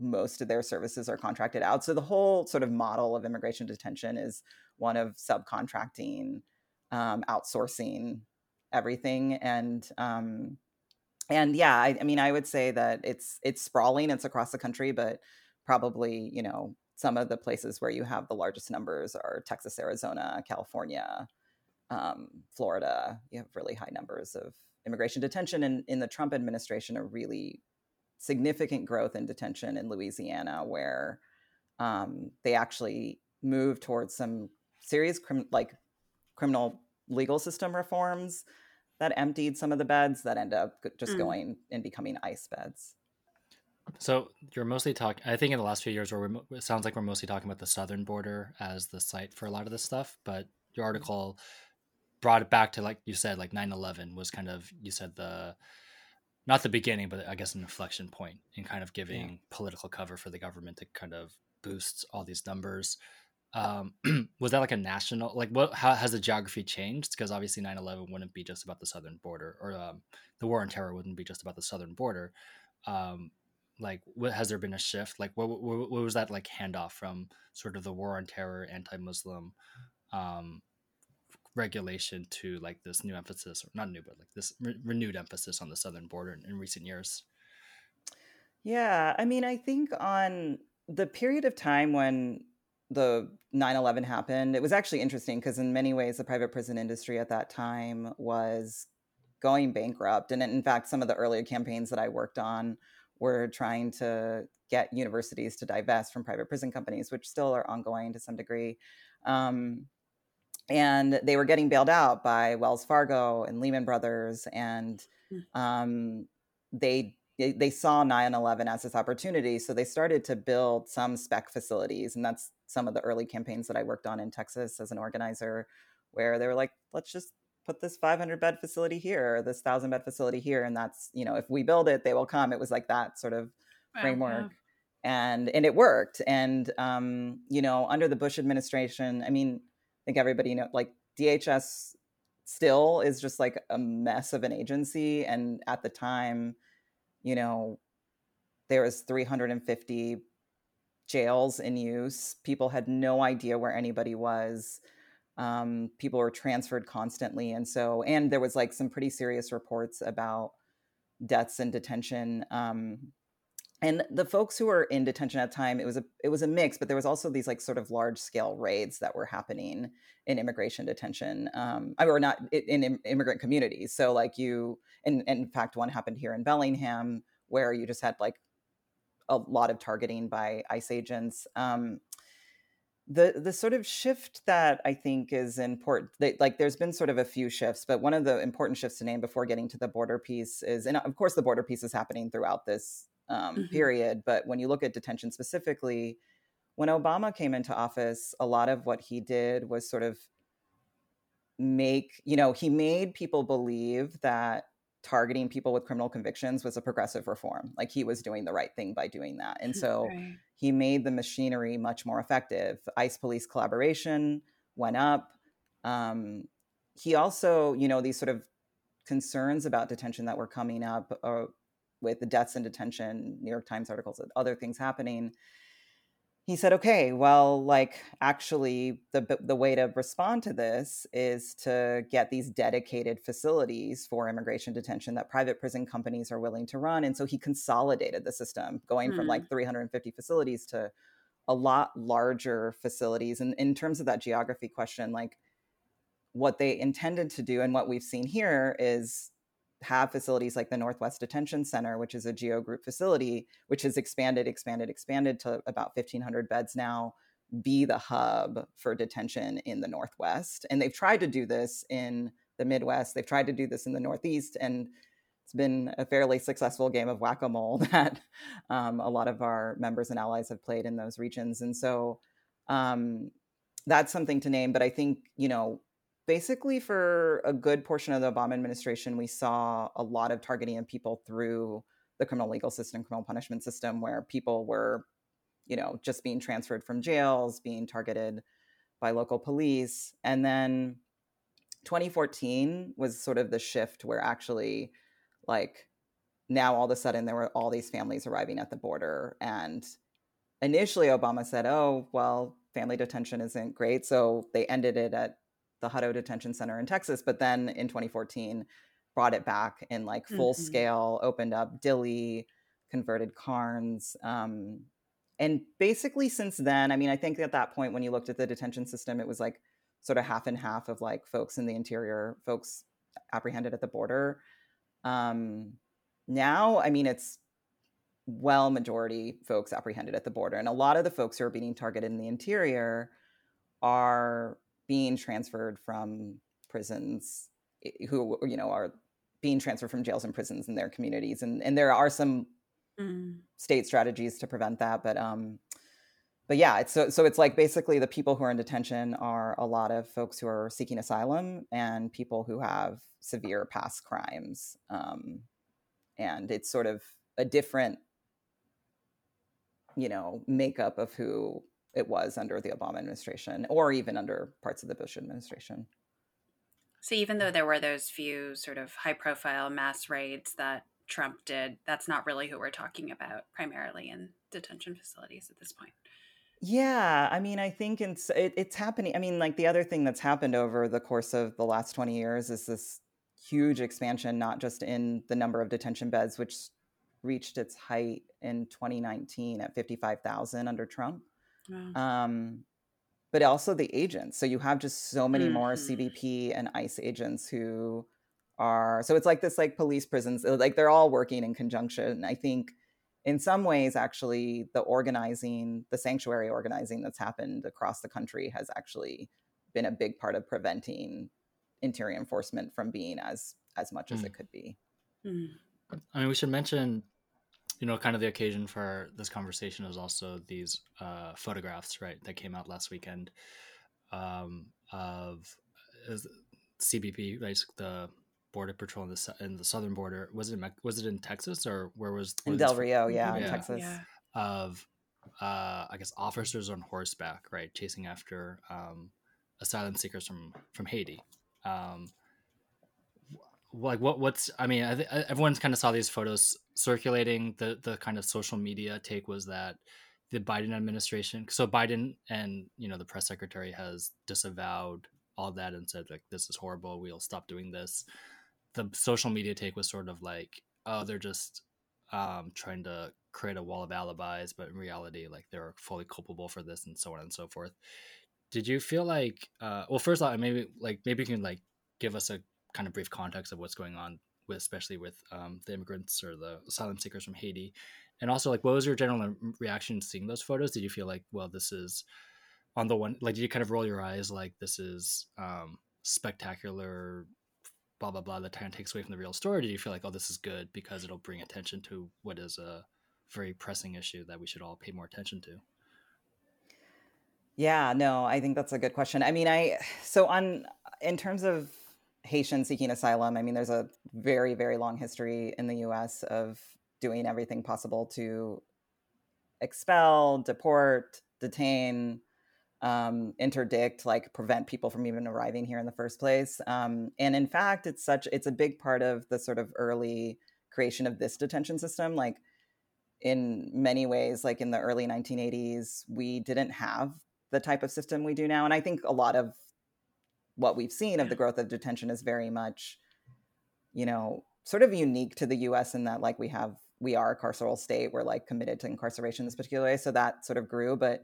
most of their services are contracted out. So the whole sort of model of immigration detention is one of subcontracting, um, outsourcing everything, and um, and yeah, I, I mean, I would say that it's it's sprawling. It's across the country, but probably you know some of the places where you have the largest numbers are Texas, Arizona, California, um, Florida. You have really high numbers of immigration detention, and in the Trump administration, a really significant growth in detention in Louisiana, where um, they actually moved towards some serious crim- like criminal legal system reforms that emptied some of the beds that end up just Mm. going and becoming ice beds. So you're mostly talking. I think in the last few years, where we're, it sounds like we're mostly talking about the southern border as the site for a lot of this stuff. But your article brought it back to like you said, like 9/11 was kind of you said the not the beginning, but I guess an inflection point in kind of giving political cover for the government to kind of boost all these numbers. Um, was that like a national like what? How has the geography changed? Because obviously 9/11 wouldn't be just about the southern border, or um, the war on terror wouldn't be just about the southern border. Um, like what has there been a shift like what, what, what was that like handoff from sort of the war on terror anti-muslim um regulation to like this new emphasis or not new but like this re- renewed emphasis on the southern border in, in recent years Yeah, I mean, I think on the period of time when the 9/11 happened, it was actually interesting because in many ways the private prison industry at that time was going bankrupt. And in fact, some of the earlier campaigns that I worked on were trying to get universities to divest from private prison companies, which still are ongoing to some degree. Um, and they were getting bailed out by Wells Fargo and Lehman Brothers, and Mm. um, they they saw 9-11 as this opportunity so they started to build some spec facilities and that's some of the early campaigns that i worked on in texas as an organizer where they were like let's just put this 500 bed facility here or this 1000 bed facility here and that's you know if we build it they will come it was like that sort of framework and and it worked and um you know under the bush administration i mean think everybody know like dhs still is just like a mess of an agency and at the time you know there was 350 jails in use. People had no idea where anybody was. Um, people were transferred constantly and so and there was like some pretty serious reports about deaths in detention. Um, and the folks who were in detention at the time it was a it was a mix but there was also these like sort of large scale raids that were happening in immigration detention um or not i- in, immigrant communities. So like you and, and in fact one happened here in bellingham where you just had like a lot of targeting by ice agents. Um the the sort of shift that I think is important, that, like there's been sort of a few shifts, but one of the important shifts to name before getting to the border piece is, and of course the border piece is happening throughout this um, Mhm. period. But when you look at detention specifically, when Obama came into office, a lot of what he did was sort of make, you know, he made people believe that targeting people with criminal convictions was a progressive reform. Like he was doing the right thing by doing that. And so Right. he made the machinery much more effective. ICE police collaboration went up. Um, he also, you know, these sort of concerns about detention that were coming up uh, with the deaths in detention, New York Times articles, and other things happening. He said, "Okay, well, like actually, the the way to respond to this is to get these dedicated facilities for immigration detention that private prison companies are willing to run." And so he consolidated the system, going from Hmm. like 350 facilities to a lot larger facilities. And in terms of that geography question, like what they intended to do and what we've seen here is have facilities like the Northwest Detention Center, which is a Geo Group facility, which has expanded, expanded, expanded to about 1,500 beds now, be the hub for detention in the Northwest. And they've tried to do this in the Midwest, they've tried to do this in the Northeast, and it's been a fairly successful game of whack a mole that um, a lot of our members and allies have played in those regions. And so um, that's something to name. But I think, you know, basically for a good portion of the Obama administration, we saw a lot of targeting of people through the criminal legal system, criminal punishment system, where people were, you know, just being transferred from jails, being targeted by local police. And then 2014 was sort of the shift where actually, like, now all of a sudden there were all these families arriving at the border. And initially, Obama said, oh, well, family detention isn't great. So they ended it at the Hutto Detention Center in Texas. But then in 2014, brought it back in like full Mhm. scale, opened up Dilley, converted Karnes. Um, and basically, since then, I mean, I think at that point, when you looked at the detention system, it was like sort of half and half of like folks in the interior, folks apprehended at the border. Um, now, I mean, it's well majority folks apprehended at the border. And a lot of the folks who are being targeted in the interior are being transferred from prisons who, you know, are being transferred from jails and prisons in their communities. And, and there are some Mm. state strategies to prevent that. But um, but yeah, it's so so it's like basically the people who are in detention are a lot of folks who are seeking asylum and people who have severe past crimes. Um, and it's sort of a different, you know, makeup of who it was under the Obama administration or even under parts of the Bush administration. So even though there were those few sort of high profile mass raids that Trump did, that's not really who we're talking about primarily in detention facilities at this point. Yeah, I mean, I think it's it, it's happening. I mean, like the other thing that's happened over the course of the last 20 years is this huge expansion, not just in the number of detention beds, which reached its height in 2019 at 55,000 under Trump, Wow. um, but also the agents. So you have just so many more Mhm. CBP and ICE agents who are. So it's like this, like police prisons, uh, like they're all working in conjunction. I think in some ways, actually, the organizing, the sanctuary organizing that's happened across the country has actually been a big part of preventing interior enforcement from being as as much as Mm. it could be. Mm. I mean, we should mention, you know, kind of the occasion for this conversation is also these uh, photographs, right, that came out last weekend um, of CBP, right, the Border Patrol in the in the southern border. Was it in, Mex- was it in Texas or where was In Del pho- Rio, yeah, in Yeah. Texas. Yeah. of uh, I guess officers on horseback, right, chasing after um, asylum seekers from from Haiti. Um, like what what's I mean, I th- everyone's kind of saw these photos circulating. The the kind of social media take was that the Biden administration, so Biden and you know the press secretary has disavowed all that and said like this is horrible. We'll stop doing this. The social media take was sort of like, oh, they're just um, trying to create a wall of alibis, but in reality, like they're fully culpable for this and so on and so forth. Did you feel like, uh, well, first off, maybe like maybe you can like give us a kind of brief context of what's going on with, especially with um, the immigrants or the asylum seekers from Haiti, and also like what was your general reaction to seeing those photos? Did you feel like, well, this is on the one, like, did you kind of roll your eyes like this is um, spectacular? Blah blah blah. That kind of takes away from the real story. Or do you feel like, oh, this is good because it'll bring attention to what is a very pressing issue that we should all pay more attention to. Yeah, no, I think that's a good question. I mean, I so on in terms of Haitian seeking asylum, I mean, there's a very, very long history in the US of doing everything possible to expel, deport, detain, um, interdict, like prevent people from even arriving here in the first place. Um, and in fact, it's such it's a big part of the sort of early creation of this detention system. Like in many ways, like in the early 1980s, we didn't have the type of system we do now. And I think a lot of what we've seen of the growth of detention is very much, you know, sort of unique to the US in that like we have we are a carceral state. We're like committed to incarceration in this particular way. So that sort of grew. But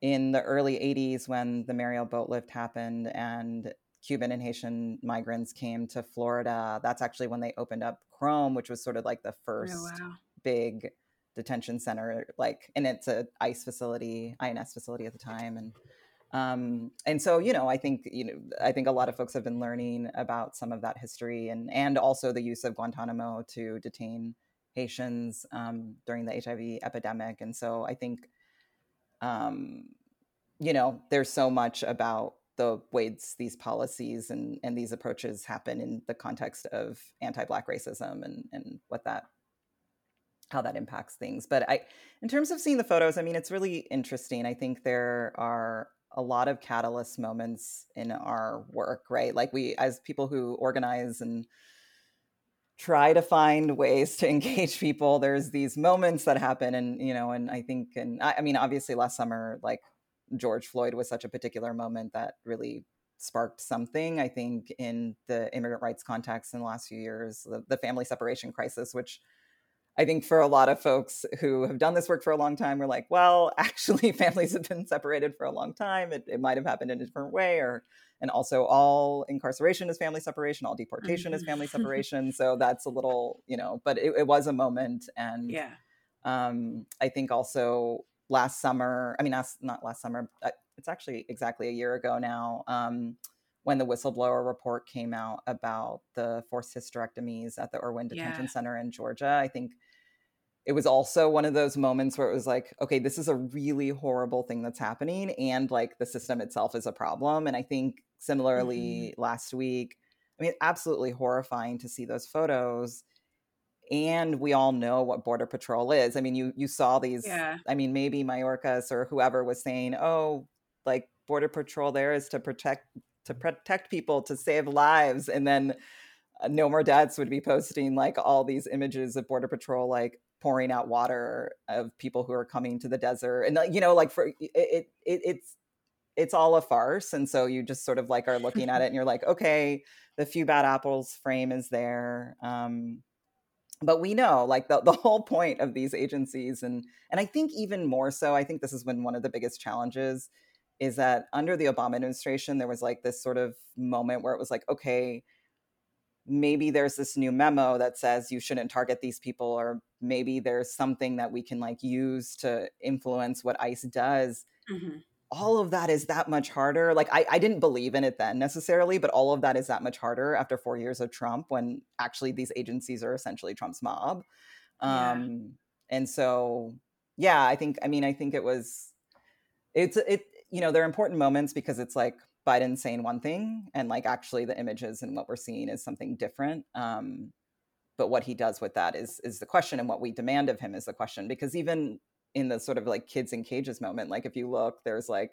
in the early 80s, when the Mariel boat lift happened and Cuban and Haitian migrants came to Florida, that's actually when they opened up Krome, which was sort of like the oh, first oh, wow. big detention center. Like, and it's a ICE facility, INS facility at the time. And um, and so, you know, I think you know, I think a lot of folks have been learning about some of that history and and also the use of Guantanamo to detain Haitians um, during the HIV epidemic. And so I think, um, you know, there's so much about the ways these policies and, and these approaches happen in the context of anti-black racism and, and what that how that impacts things but i in terms of seeing the photos i mean it's really interesting i think there are a lot of catalyst moments in our work right? Like we as people who organize and try to find ways to engage people there's these moments that happen and you know and i think and I, I, mean obviously last summer like george floyd was such a particular moment that really sparked something i think in the immigrant rights context in the last few years the, the family separation crisis which I think for a lot of folks who have done this work for a long time, we're like, well, actually, families have been separated for a long time. It, it might have happened in a different way, or and also all incarceration is family separation, all deportation mm-hmm. is family separation. so that's a little, you know, but it, it was a moment, and yeah, um, I think also last summer, I mean, last, not last summer, uh, it's actually exactly a year ago now. Um, when the whistleblower report came out about the forced hysterectomies at the Irwin Detention yeah. Center in Georgia, I think it was also one of those moments where it was like, okay, this is a really horrible thing that's happening, and like the system itself is a problem. And I think similarly mm-hmm. last week, I mean, absolutely horrifying to see those photos. And we all know what Border Patrol is. I mean, you you saw these. Yeah. I mean, maybe Mayorkas or whoever was saying, "Oh, like Border Patrol there is to protect to protect people to save lives and then uh, No More Deaths would be posting like all these images of border patrol like pouring out water of people who are coming to the desert and you know like for it, it, it it's it's all a farce and so you just sort of like are looking at it and you're like okay the few bad apples frame is there um but we know like the, the whole point of these agencies and and i think even more so i think this has been one of the biggest challenges is that under the Obama administration, there was like this sort of moment where it was like, okay, maybe there's this new memo that says you shouldn't target these people, or maybe there's something that we can like use to influence what ICE does. Mm-hmm. All of that is that much harder. Like, I, I didn't believe in it then necessarily, but all of that is that much harder after four years of Trump when actually these agencies are essentially Trump's mob. Um, yeah. And so, yeah, I think, I mean, I think it was, it's, it, you know, they're important moments because it's like Biden saying one thing and like actually the images and what we're seeing is something different. Um, but what he does with that is is the question, and what we demand of him is the question. Because even in the sort of like kids in cages moment, like if you look, there's like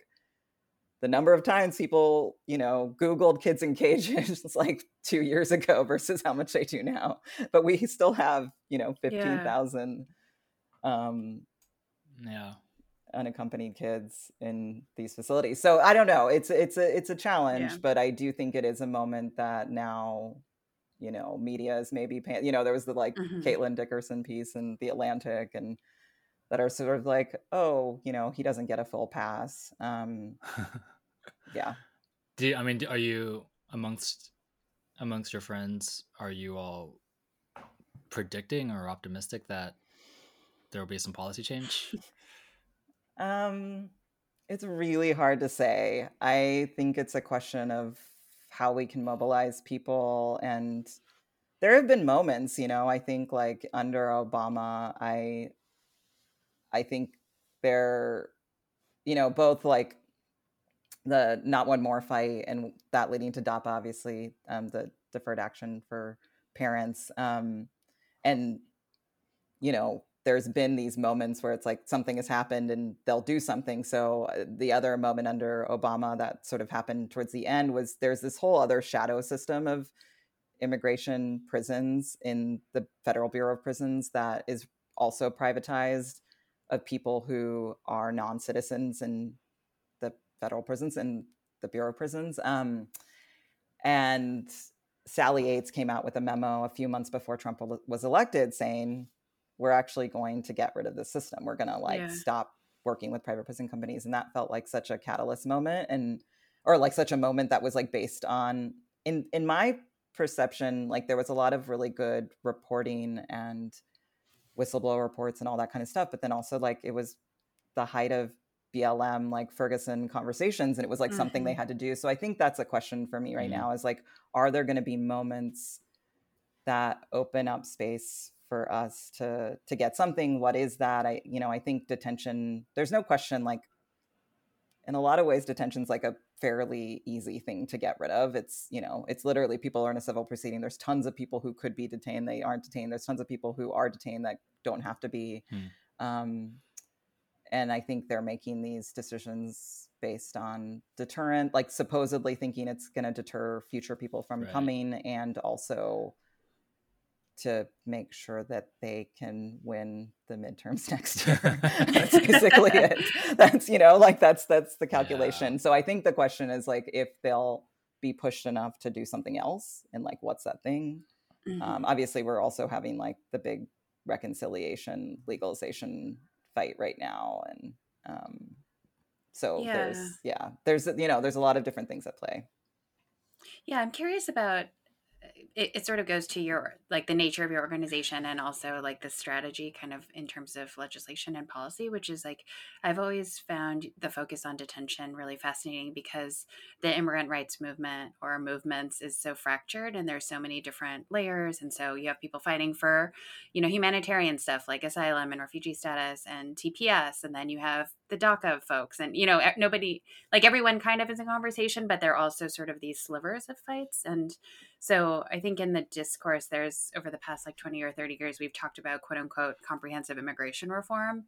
the number of times people, you know, Googled kids in cages like two years ago versus how much they do now. But we still have, you know, 15,000 yeah. um, yeah unaccompanied kids in these facilities. So I don't know. It's it's a it's a challenge, yeah. but I do think it is a moment that now, you know, media is maybe paying. You know, there was the like mm-hmm. Caitlin Dickerson piece in the Atlantic, and that are sort of like, oh, you know, he doesn't get a full pass. Um, yeah. Do you, I mean, are you amongst amongst your friends? Are you all predicting or optimistic that there will be some policy change? Um, it's really hard to say. I think it's a question of how we can mobilize people and there have been moments, you know, I think like under Obama, I I think they're, you know, both like the not one more fight and that leading to DAPA, obviously, um, the deferred action for parents. Um, and, you know, there's been these moments where it's like something has happened and they'll do something. So uh, the other moment under Obama that sort of happened towards the end was there's this whole other shadow system of immigration prisons in the Federal Bureau of Prisons that is also privatized of people who are non-citizens in the federal prisons and the Bureau of Prisons. Um, and Sally Yates came out with a memo a few months before Trump was elected saying, we're actually going to get rid of the system. We're going to like yeah. stop working with private prison companies. And that felt like such a catalyst moment and, or like such a moment that was like based on, in, in my perception, like there was a lot of really good reporting and whistleblower reports and all that kind of stuff. But then also like it was the height of BLM, like Ferguson conversations, and it was like mm-hmm. something they mm-hmm. had to do. So I think that's a question for me right mm-hmm. now is like, are there going to be moments that open up space for us to to get something? What is that? I you know I think detention. There's no question like in a lot of ways detention's like a fairly easy thing to get rid of it's you know it's literally people are in a civil proceeding there's tons of people who could be detained they aren't detained there's tons of people who are detained that don't have to be hmm. um, and i think they're making these decisions based on deterrent like supposedly thinking it's going to deter future people from right. coming and also to make sure that they can win the midterms next year. that's basically it. That's you know like that's that's the calculation. Yeah. So I think the question is like if they'll be pushed enough to do something else and like what's that thing? Mm-hmm. Um, obviously, we're also having like the big reconciliation legalization fight right now, and um, so yeah. there's yeah there's you know there's a lot of different things at play. Yeah, I'm curious about it, it sort of goes to your like the nature of your organization and also like the strategy kind of in terms of legislation and policy which is like i've always found the focus on detention really fascinating because the immigrant rights movement or movements is so fractured and there's so many different layers and so you have people fighting for you know humanitarian stuff like asylum and refugee status and tps and then you have the DACA folks, and you know, nobody like everyone kind of is in conversation, but they're also sort of these slivers of fights. And so I think in the discourse, there's over the past like 20 or 30 years, we've talked about quote unquote comprehensive immigration reform.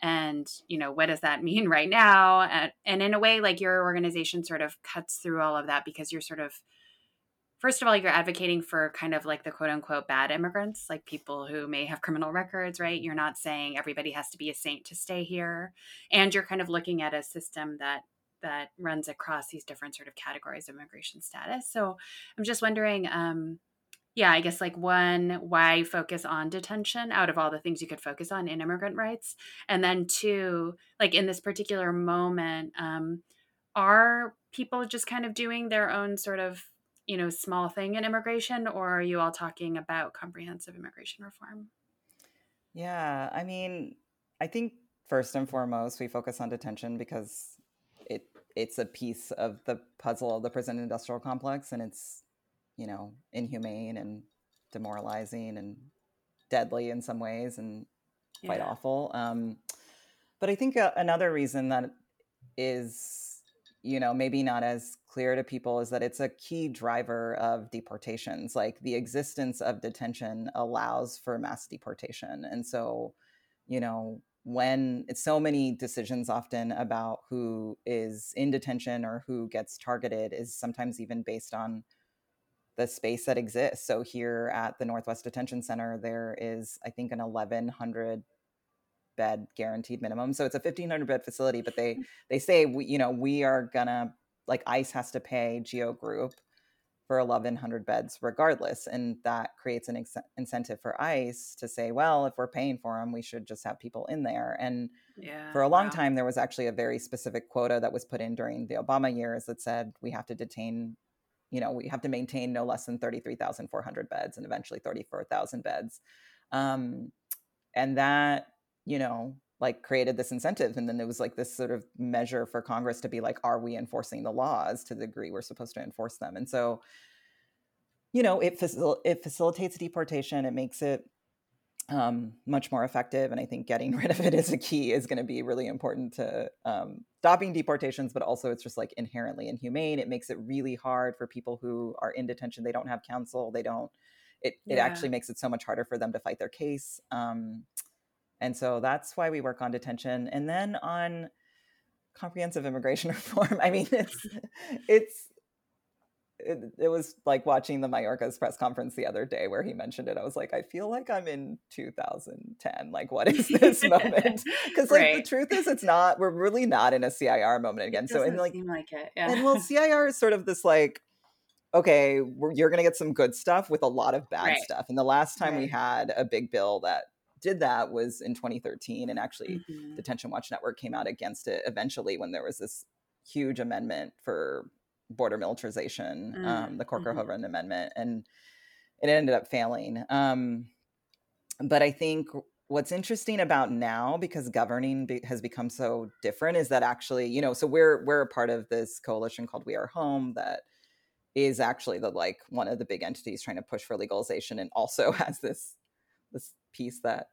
And, you know, what does that mean right now? And, and in a way, like your organization sort of cuts through all of that because you're sort of first of all, you're advocating for kind of like the quote unquote bad immigrants, like people who may have criminal records, right? You're not saying everybody has to be a saint to stay here. And you're kind of looking at a system that that runs across these different sort of categories of immigration status. So I'm just wondering, um, yeah, I guess like one, why focus on detention out of all the things you could focus on in immigrant rights? And then two, like in this particular moment, um, are people just kind of doing their own sort of you know small thing in immigration or are you all talking about comprehensive immigration reform yeah i mean i think first and foremost we focus on detention because it's a piece of the puzzle of the prison industrial complex and it's you know inhumane and demoralizing and deadly in some ways and quite yeah. awful um, but i think uh, another reason that is you know maybe not as clear to people is that it's a key driver of deportations. Like the existence of detention allows for mass deportation. And so, you know, when it's so many decisions often about who is in detention or who gets targeted is sometimes even based on the space that exists. So here at the Northwest Detention Center, there is, I think, an 1,100 bed guaranteed minimum. So it's a 1,500 bed facility, but they they say we, you know we are gonna like ICE has to pay Geo Group for 1,100 beds regardless. And that creates an ex- incentive for ICE to say, well, if we're paying for them, we should just have people in there. And yeah, for a long wow. time, there was actually a very specific quota that was put in during the Obama years that said we have to detain, you know, we have to maintain no less than 33,400 beds and eventually 34,000 beds. Um, and that, you know, like created this incentive and then there was like this sort of measure for congress to be like are we enforcing the laws to the degree we're supposed to enforce them and so you know it, facil- it facilitates deportation it makes it um, much more effective. And I think getting rid of it as a key is going to be really important to um, stopping deportations, but also it's just like inherently inhumane. It makes it really hard for people who are in detention. They don't have counsel. They don't, it, yeah. it actually makes it so much harder for them to fight their case. Um, and so that's why we work on detention. And then on comprehensive immigration reform, I mean, it's, it's, it, it, was like watching the Mayorkas press conference the other day where he mentioned it. I was like, I feel like I'm in 2010. Like, what is this moment? Because like right. the truth is, it's not. We're really not in a CIR moment again. so and like, like it. Yeah. And well, CIR is sort of this like, okay, you're gonna get some good stuff with a lot of bad right. stuff. And the last time right. we had a big bill that did that was in 2013, and actually, mm-hmm. Detention Watch Network came out against it eventually when there was this huge amendment for border militarization, mm. um, the Corker mm-hmm. Amendment, and it ended up failing. Um, but I think what's interesting about now, because governing be- has become so different, is that actually, you know, so we're we're a part of this coalition called We Are Home that is actually the like one of the big entities trying to push for legalization, and also has this this piece that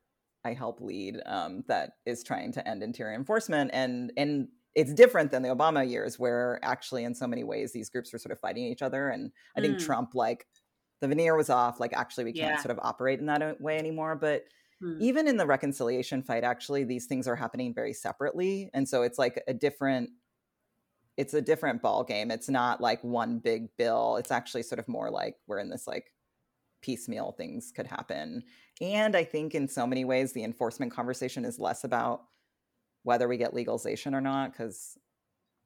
I help lead um, that is trying to end interior enforcement and and it's different than the Obama years, where actually, in so many ways, these groups were sort of fighting each other. And I think mm. Trump, like, the veneer was off. Like, actually, we can't yeah. sort of operate in that uh, way anymore. But mm. even in the reconciliation fight, actually, these things are happening very separately. And so it's like a different it's a different ball game. It's not like one big bill. It's actually sort of more like we're in this like piecemeal things could happen. And I think in so many ways the enforcement conversation is less about whether we get legalization or not, because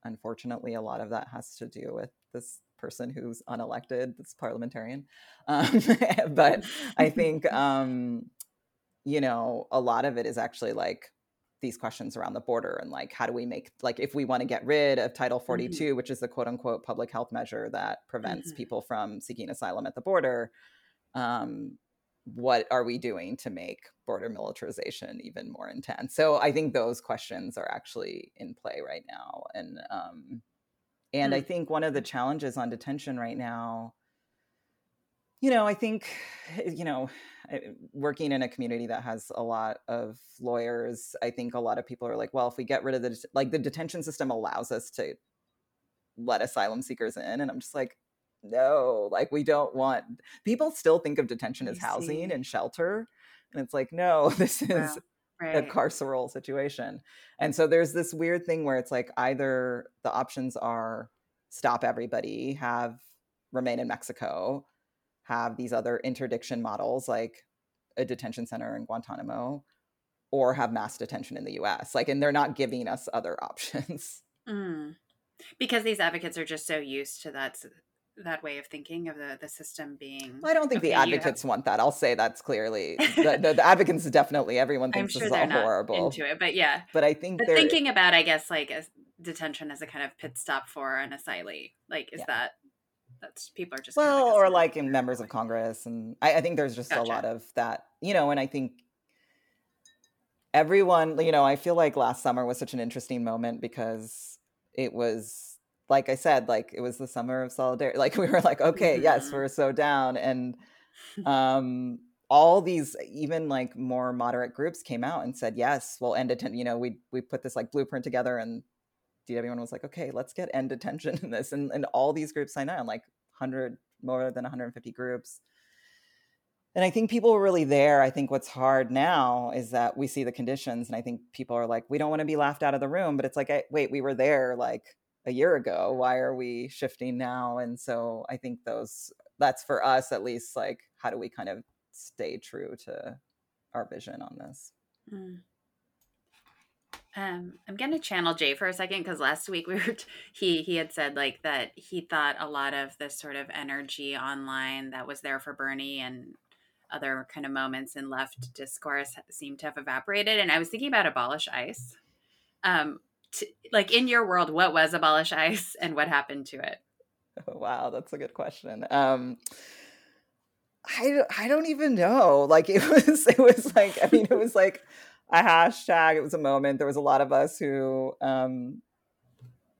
unfortunately, a lot of that has to do with this person who's unelected, this parliamentarian. Um, but I think, um, you know, a lot of it is actually like these questions around the border and like, how do we make, like, if we want to get rid of Title 42, mm-hmm. which is the quote unquote public health measure that prevents mm-hmm. people from seeking asylum at the border, um, what are we doing to make border militarization even more intense? So I think those questions are actually in play right now, and um, and mm. I think one of the challenges on detention right now, you know, I think, you know, working in a community that has a lot of lawyers, I think a lot of people are like, well, if we get rid of the like the detention system allows us to let asylum seekers in, and I'm just like, no, like we don't want people still think of detention as housing and shelter. And it's like, no, this is right. a carceral situation. And so there's this weird thing where it's like either the options are stop everybody, have remain in Mexico, have these other interdiction models like a detention center in Guantanamo, or have mass detention in the US. Like, and they're not giving us other options. Mm. Because these advocates are just so used to that that way of thinking of the the system being i don't think okay, the advocates have... want that i'll say that's clearly the, the, the, advocates definitely everyone thinks sure this is all horrible into it but yeah but i think but thinking about i guess like a detention as a kind of pit stop for an asylee like is yeah. that that's people are just well kind of, or like in members of congress and I, I think there's just gotcha. a lot of that you know and i think everyone you know i feel like last summer was such an interesting moment because it was like I said, like it was the summer of solidarity. Like we were like, okay, mm-hmm. yes, we're so down. And um all these even like more moderate groups came out and said, yes, we'll end detention. You know, we we put this like blueprint together and DWN was like, okay, let's get end detention in this. And and all these groups signed on, like hundred more than 150 groups. And I think people were really there. I think what's hard now is that we see the conditions, and I think people are like, we don't want to be laughed out of the room. But it's like, wait, we were there like a year ago why are we shifting now? And so i think those that's for us at least like how do we kind of stay true to our vision on this? Mm. um, i'm going to channel jay for a second because last week we were t- he he had said like that he thought a lot of this sort of energy online that was there for bernie and other kind of moments in left discourse seemed to have evaporated and i was thinking about abolish ice. Um, to, like in your world, what was abolish ICE and what happened to it? Oh, wow, that's a good question. Um, I I don't even know. Like it was it was like I mean it was like a hashtag. It was a moment. There was a lot of us who um,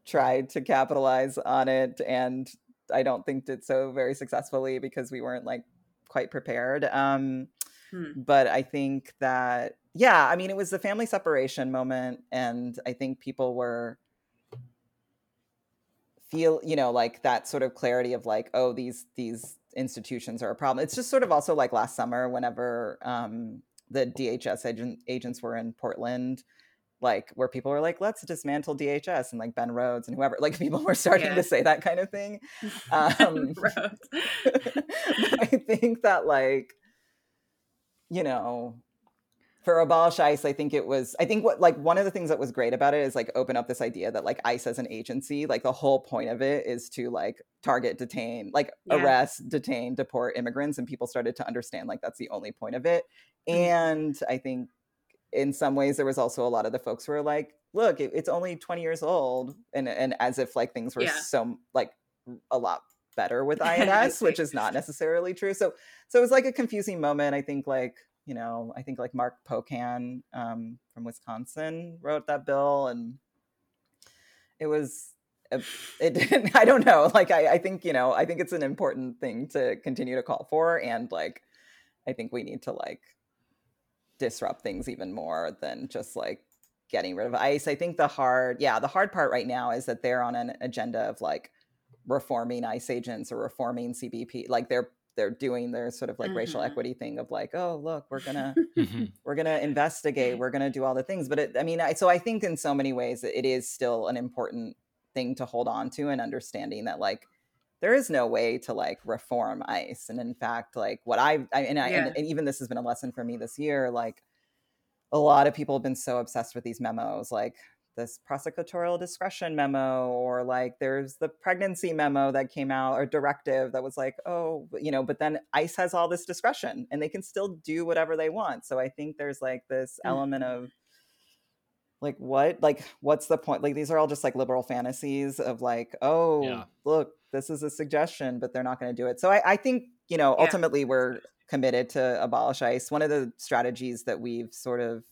tried to capitalize on it, and I don't think did so very successfully because we weren't like quite prepared. Um, hmm. but i think that yeah i mean it was the family separation moment and i think people were feel you know like that sort of clarity of like oh these these institutions are a problem. It's just sort of also like last summer whenever um the dhs agent, agents were in portland like where people were like let's dismantle dhs and like ben rhodes and whoever like people were starting yeah. to say that kind of thing. Um i think that like you know for abolish ice i think it was i think what like one of the things that was great about it is like open up this idea that like ice as an agency like the whole point of it is to like target detain like yeah. arrest detain deport immigrants and people started to understand like that's the only point of it mm-hmm. and i think in some ways there was also a lot of the folks who were like look it, it's only 20 years old and and as if like things were yeah. so like a lot better with ins which is not necessarily true so so it was like a confusing moment i think like you know, I think like Mark Pocan um, from Wisconsin wrote that bill, and it was it didn't. I don't know. Like I, I think you know, I think it's an important thing to continue to call for, and like I think we need to like disrupt things even more than just like getting rid of ice. I think the hard, yeah, the hard part right now is that they're on an agenda of like reforming ICE agents or reforming CBP. Like they're they're doing their sort of like mm-hmm. racial equity thing of like oh look we're gonna mm-hmm. we're gonna investigate we're gonna do all the things but it, i mean I, so i think in so many ways it is still an important thing to hold on to and understanding that like there is no way to like reform ice and in fact like what i, I and i yeah. and, and even this has been a lesson for me this year like a lot of people have been so obsessed with these memos like this prosecutorial discretion memo or like there's the pregnancy memo that came out or directive that was like oh you know but then ice has all this discretion and they can still do whatever they want so i think there's like this mm-hmm. element of like what like what's the point like these are all just like liberal fantasies of like oh yeah. look this is a suggestion but they're not going to do it so I, I think you know yeah. ultimately we're committed to abolish ice one of the strategies that we've sort of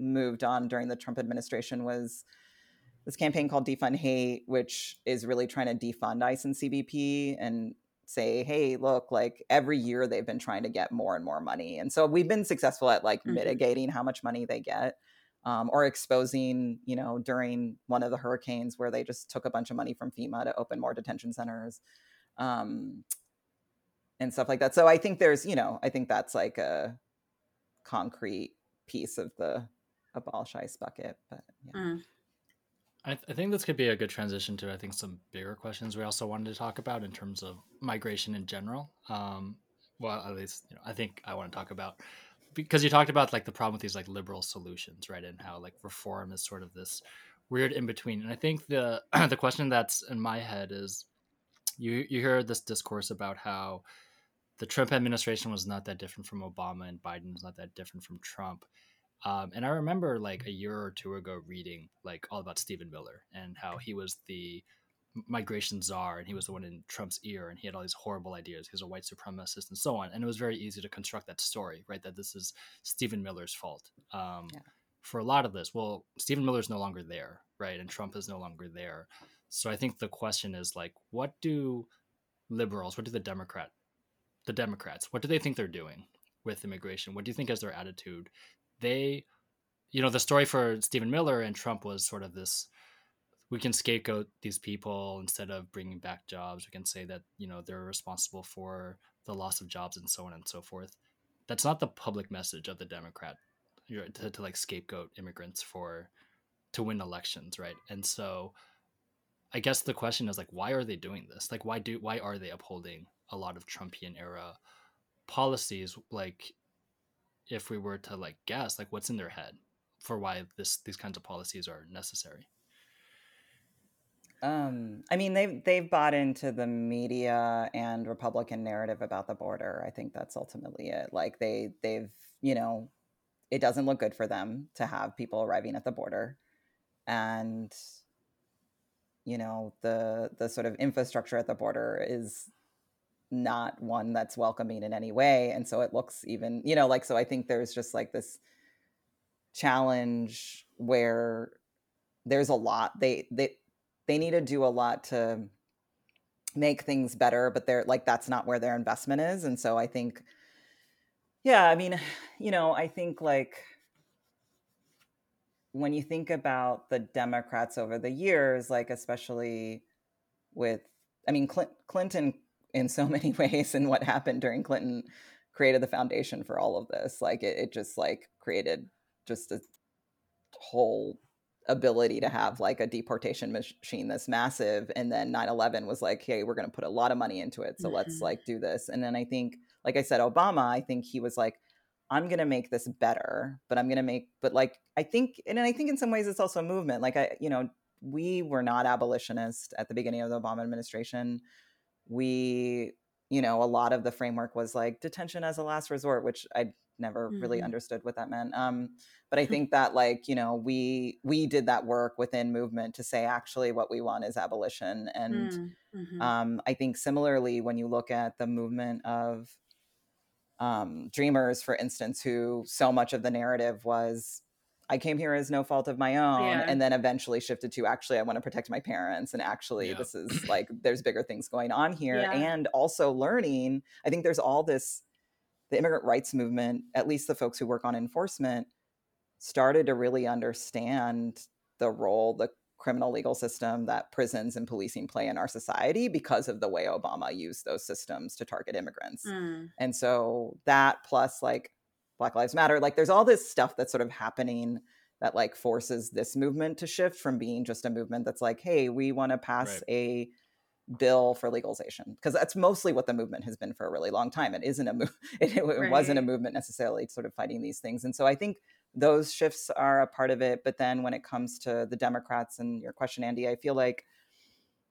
moved on during the Trump administration was this campaign called Defund Hate, which is really trying to defund ICE and CBP and say, hey, look, like every year they've been trying to get more and more money. And so we've been successful at like mm-hmm. mitigating how much money they get. Um, or exposing, you know, during one of the hurricanes where they just took a bunch of money from FEMA to open more detention centers um, and stuff like that. So I think there's, you know, I think that's like a concrete piece of the abolish ice bucket. But yeah. Mm. I, th- I, think this could be a good transition to I think some bigger questions we also wanted to talk about in terms of migration in general. Um, well, at least you know I think I want to talk about because you talked about like the problem with these like liberal solutions, right? And how like reform is sort of this weird in between. And I think the the question that's in my head is you you hear this discourse about how the Trump administration was not that different from Obama and Biden was not that different from Trump. Um, and I remember like a year or two ago reading like all about Stephen Miller and how he was the migration czar and he was the one in Trump's ear and he had all these horrible ideas. He was a white supremacist and so on. And it was very easy to construct that story, right? That this is Stephen Miller's fault. Um, yeah. For a lot of this, well, Stephen Miller's no longer there, right? And Trump is no longer there. So I think the question is like, what do liberals, what do the Democrat, the Democrats, what do they think they're doing with immigration? What do you think is their attitude? They, you know, the story for Stephen Miller and Trump was sort of this we can scapegoat these people instead of bringing back jobs. We can say that, you know, they're responsible for the loss of jobs and so on and so forth. That's not the public message of the Democrat to, to like scapegoat immigrants for to win elections, right? And so I guess the question is like why are they doing this? Like why do why are they upholding a lot of Trumpian era policies like if we were to like guess like what's in their head for why this these kinds of policies are necessary um, I mean, they've they've bought into the media and Republican narrative about the border. I think that's ultimately it. Like they they've you know, it doesn't look good for them to have people arriving at the border, and you know the the sort of infrastructure at the border is not one that's welcoming in any way and so it looks even you know like so i think there's just like this challenge where there's a lot they they they need to do a lot to make things better but they're like that's not where their investment is and so i think Yeah, I mean, you know, I think like when you think about the Democrats over the years, like especially with, I mean, Clinton in so many ways and what happened during Clinton created the foundation for all of this. Like it, it just like created just a whole ability to have like a deportation machine that's massive and then 9-11 was like hey we're going to put a lot of money into it so mm-hmm. let's like do this and then i think like i said obama i think he was like i'm going to make this better but i'm going to make but like i think and i think in some ways it's also a movement like i you know we were not abolitionist at the beginning of the obama administration we you know a lot of the framework was like detention as a last resort which i never mm-hmm. really understood what that meant um, but i think that like you know we we did that work within movement to say actually what we want is abolition and mm, mm-hmm. um, i think similarly when you look at the movement of um, dreamers for instance who so much of the narrative was I came here as no fault of my own, yeah. and then eventually shifted to actually I want to protect my parents, and actually yeah. this is like there's bigger things going on here, yeah. and also learning. I think there's all this the immigrant rights movement, at least the folks who work on enforcement, started to really understand the role the criminal legal system that prisons and policing play in our society because of the way Obama used those systems to target immigrants. Mm. And so that plus like Black Lives Matter, like there's all this stuff that's sort of happening that like forces this movement to shift from being just a movement that's like, hey, we want to pass right. a bill for legalization because that's mostly what the movement has been for a really long time. It isn't a move. It, it right. wasn't a movement necessarily sort of fighting these things. And so I think those shifts are a part of it. But then when it comes to the Democrats and your question, Andy, I feel like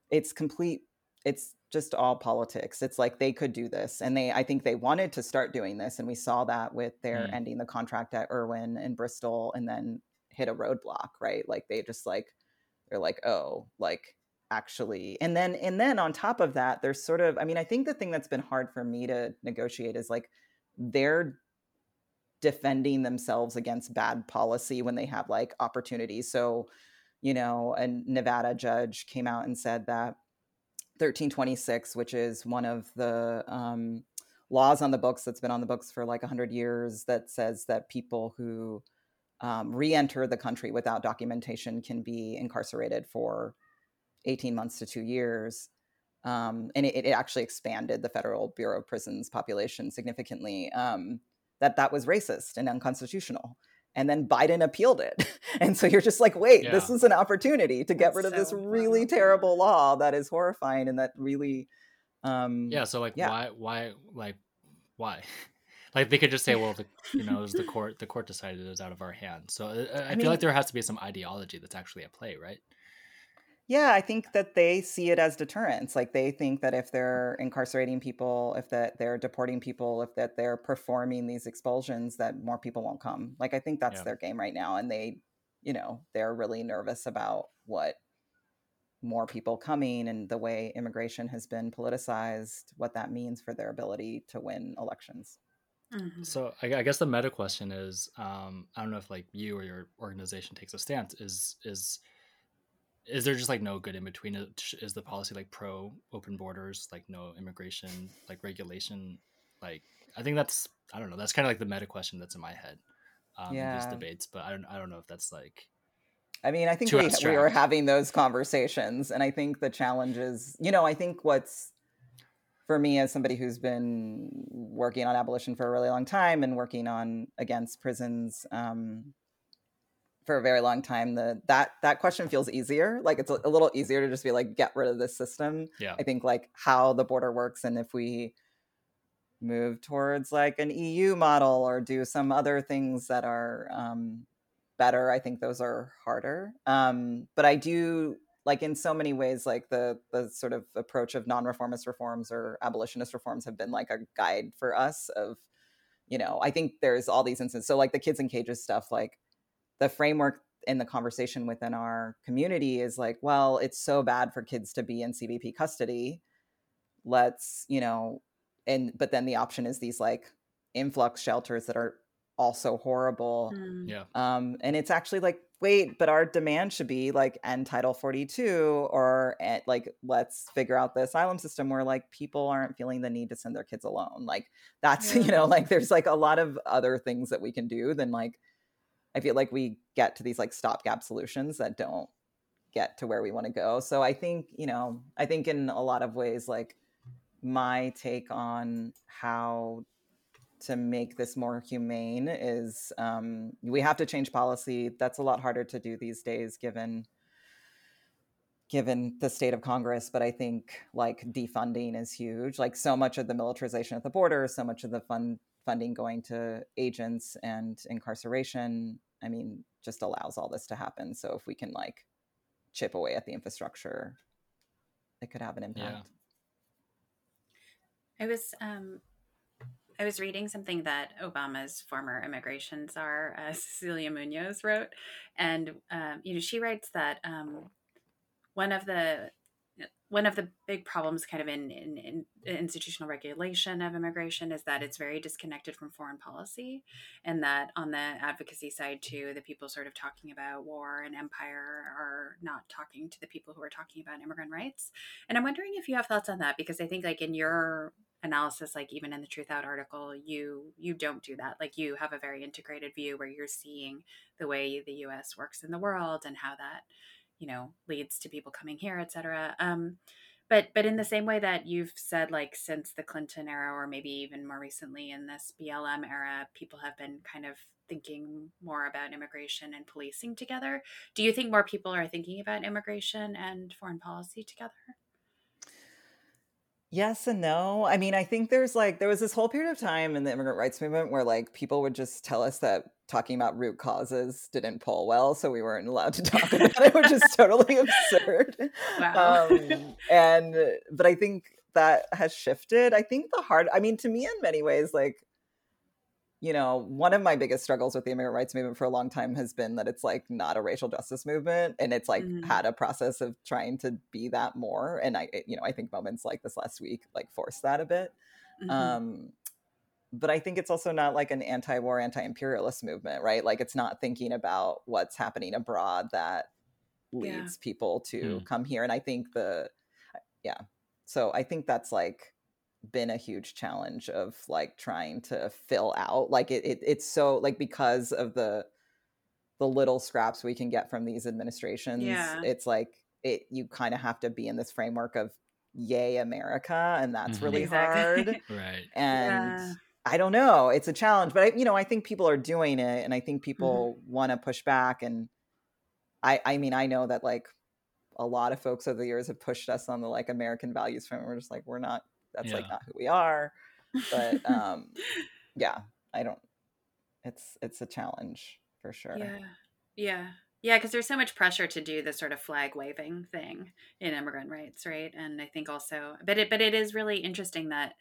it's complete. It's just all politics. It's like they could do this, and they. I think they wanted to start doing this, and we saw that with their mm. ending the contract at Irwin and Bristol, and then hit a roadblock. Right, like they just like they're like, oh, like actually and then and then on top of that there's sort of i mean i think the thing that's been hard for me to negotiate is like they're defending themselves against bad policy when they have like opportunities so you know a nevada judge came out and said that 1326 which is one of the um, laws on the books that's been on the books for like 100 years that says that people who um, re-enter the country without documentation can be incarcerated for 18 months to two years. Um, and it, it, actually expanded the Federal Bureau of Prisons population significantly. Um, that that was racist and unconstitutional. And then Biden appealed it. and so you're just like, wait, yeah. this is an opportunity to get That's rid of so this really terrible law that is horrifying and that really um Yeah, so like yeah. why why like why? like they could just say, well, the, you know, it was the court the court decided it was out of our hands. So uh, I, I, I feel mean, like there has to be some ideology that's actually at play, right? Yeah, I think that they see it as deterrence. Like they think that if they're incarcerating people, if that they're deporting people, if that they're performing these expulsions, that more people won't come. Like I think that's yeah. their game right now, and they, you know, they're really nervous about what more people coming and the way immigration has been politicized, what that means for their ability to win elections. Mm-hmm. So I, I, guess the meta question is, um, I don't know if like you or your organization takes a stance. Is is is there just like no good in between is the policy like pro open borders like no immigration like regulation? Like i think that's i don't know that's kind of like the meta question that's in my head um yeah. in these debates but i don't i don't know if that's like i mean i think we, we were having those conversations and i think the challenge is you know i think what's for me as somebody who's been working on abolition for a really long time and working on against prisons um, for a very long time the that that question feels easier. Like it's a, a, little easier to just be like get rid of this system. Yeah. I think like how the border works and if we move towards like an eu model or do some other things that are um, better i think those are harder. Um, but i do like in so many ways like the the sort of approach of non-reformist reforms or abolitionist reforms have been like a guide for us of you know i think there's all these instances. So like the kids in cages stuff like the framework in the conversation within our community is like, well, it's so bad for kids to be in CBP custody. Let's, you know, and but then the option is these like influx shelters that are also horrible. Mm. Yeah. Um, and it's actually like, wait, but our demand should be like end Title 42 or eh, like, let's figure out the asylum system where like people aren't feeling the need to send their kids alone. Like, that's, you know, like there's like a lot of other things that we can do than like, I feel like we get to these like stopgap solutions that don't get to where we want to go. So I think, you know, I think in a lot of ways, like my take on how to make this more humane is um, we have to change policy. That's a lot harder to do these days, given given the state of Congress. But I think like defunding is huge. Like so much of the militarization at the border, so much of the fund funding going to agents and incarceration. I mean, just allows all this to happen. So if we can like chip away at the infrastructure, it could have an impact. I was um, I was reading something that Obama's former immigration czar uh, Cecilia Munoz wrote, and um, you know she writes that um, one of the one of the big problems kind of in, in, in institutional regulation of immigration is that it's very disconnected from foreign policy and that on the advocacy side too the people sort of talking about war and empire are not talking to the people who are talking about immigrant rights. And i'm wondering if you have thoughts on that because i think like in your analysis like even in the Truthout article you you don't do that. Like you have a very integrated view where you're seeing the way the us works in the world and how that you know leads to people coming here et cetera um but but in the same way that you've said like since the clinton era or maybe even more recently in this blm era people have been kind of thinking more about immigration and policing together do you think more people are thinking about immigration and foreign policy together Yes and no. I mean, I think there's like there was this whole period of time in the immigrant rights movement where like people would just tell us that talking about root causes didn't pull well, so we weren't allowed to talk about it, which is totally absurd. Wow. Um, and but I think that has shifted. I think the hard. I mean, to me, in many ways, like you know, one of my biggest struggles with the immigrant rights movement for a long time has been that it's like not a racial justice movement and it's like Mhm. had a process of trying to be that more and I you know, I think moments like this last week like forced that a bit. Mhm. Um but I think it's also not like an anti-war anti-imperialist movement, right? Like it's not thinking about what's happening abroad that Yeah. leads people to Hmm. come here and I think the yeah. So I think that's like been a huge challenge of like trying to fill out like it, it it's so like because of the the little scraps we can get from these administrations Yeah. it's like it you kind of have to be in this framework of yay america and that's Mhm. really Exactly. hard Right. and Yeah. i don't know it's a challenge but I, you know i think people are doing it and i think Mm-hmm. people want to push back and i i mean i know that like a lot of folks over the years have pushed us on the like american values front we're just like we're not that's like not who we are but um yeah i don't it's it's a challenge for sure Yeah. Yeah. Yeah, because there's so much pressure to do the sort of flag waving thing in immigrant rights, right? And I think also, but it, but it is really interesting that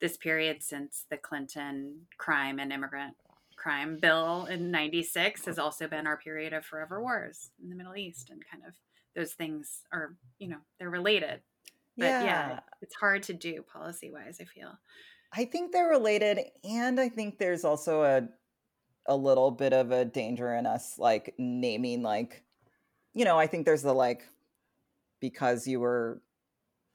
this period since the Clinton crime and immigrant crime bill in '96 has also been our period of forever wars in the Middle East, and kind of those things are, you know, they're related. But yeah, yeah it's hard to do policy wise. I feel. i think they're related and i think there's also a a little bit of a danger in us like naming like you know i think there's the like because you were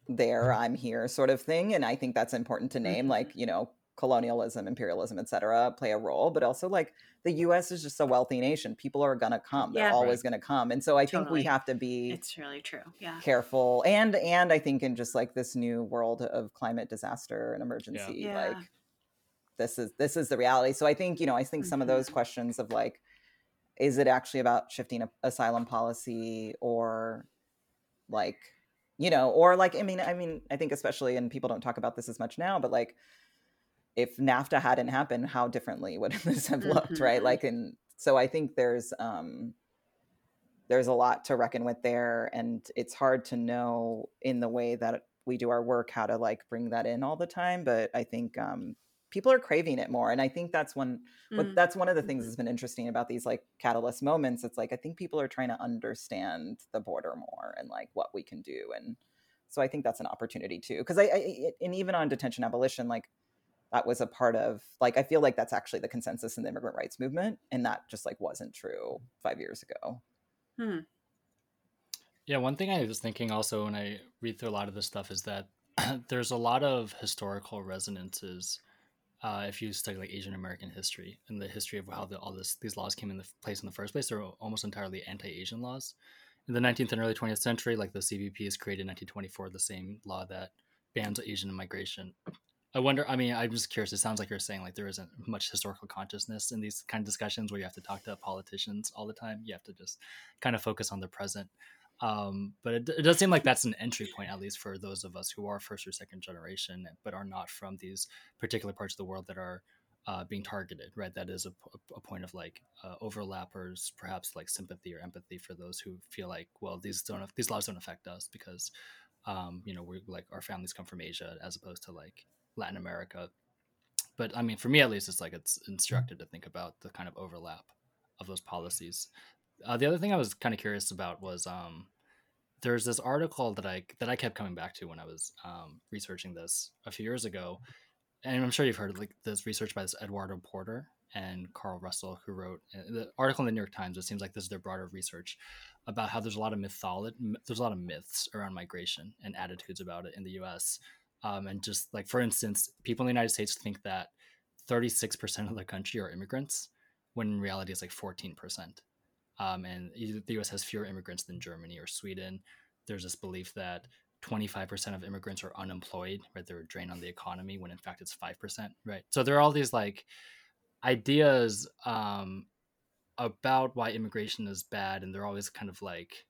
there i'm here sort of thing and i think that's important to name Mhm. like you know colonialism imperialism etc play a role but also like the us is just a wealthy nation people are going to come they're Yeah. always going to come and so i think we have to be It's really true. Yeah. careful and and i think in just like this new world of climate disaster and emergency Yeah. like this is this is the reality so i think you know i think some of Mhm. those questions of like is it actually about shifting a, asylum policy or like you know or like i mean i mean i think especially and people don't talk about this as much now but like if nafta hadn't happened how differently would this have looked right Mhm. like and so i think there's um there's a lot to reckon with there and it's hard to know in the way that we do our work how to like bring that in all the time but i think um people are craving it more and i think that's one but Mm. that's one of the things Mhm. that's been interesting about these like catalyst moments it's like i think people are trying to understand the border more and like what we can do and so i think that's an opportunity too because I, I and even on detention abolition like that was a part of like I feel like that's actually the consensus in the immigrant rights movement, and that just like wasn't true five years ago. Hmm. Yeah, one thing I was thinking also when I read through a lot of this stuff is that there's a lot of historical resonances uh, if you study like Asian American history and the history of how the, all this these laws came into place in the first place, they're almost entirely anti-Asian laws. In the 19th and early 20th century, like the cbp is created in 1924, the same law that bans Asian immigration. I wonder. I mean, I'm just curious. It sounds like you're saying like there isn't much historical consciousness in these kind of discussions where you have to talk to politicians all the time. You have to just kind of focus on the present. Um, but it, it, does seem like that's an entry point, at least for those of us who are first or second generation, but are not from these particular parts of the world that are uh, being targeted, right? That is a, a point of like uh, perhaps like sympathy or empathy for those who feel like, well, these don't these laws don't affect us because, um, you know, we're like our families come from Asia as opposed to like Latin America. But I mean, for me at least, it's like it's instructive to think about the kind of overlap of those policies uh, the other thing I was kind of curious about was um, there's this article that I that I kept coming back to when I was um, researching this a few years ago, and I'm sure you've heard like this research by this Eduardo Porter and Karl Russell, who wrote uh, the article in the New York Times. It seems like this is their broader research about how there's a lot of mythology, there's a lot of myths around migration and attitudes about it in the U.S. Um, and just like for instance, people in the United States think that 36% of the country are immigrants, when in reality it's like 14% um, and the U.S. has fewer immigrants than Germany or Sweden. There's this belief that 25% of immigrants are unemployed, right? They're a drain on the economy when in fact it's 5%, right? So there are all these like ideas um, about why immigration is bad, and they're always kind of like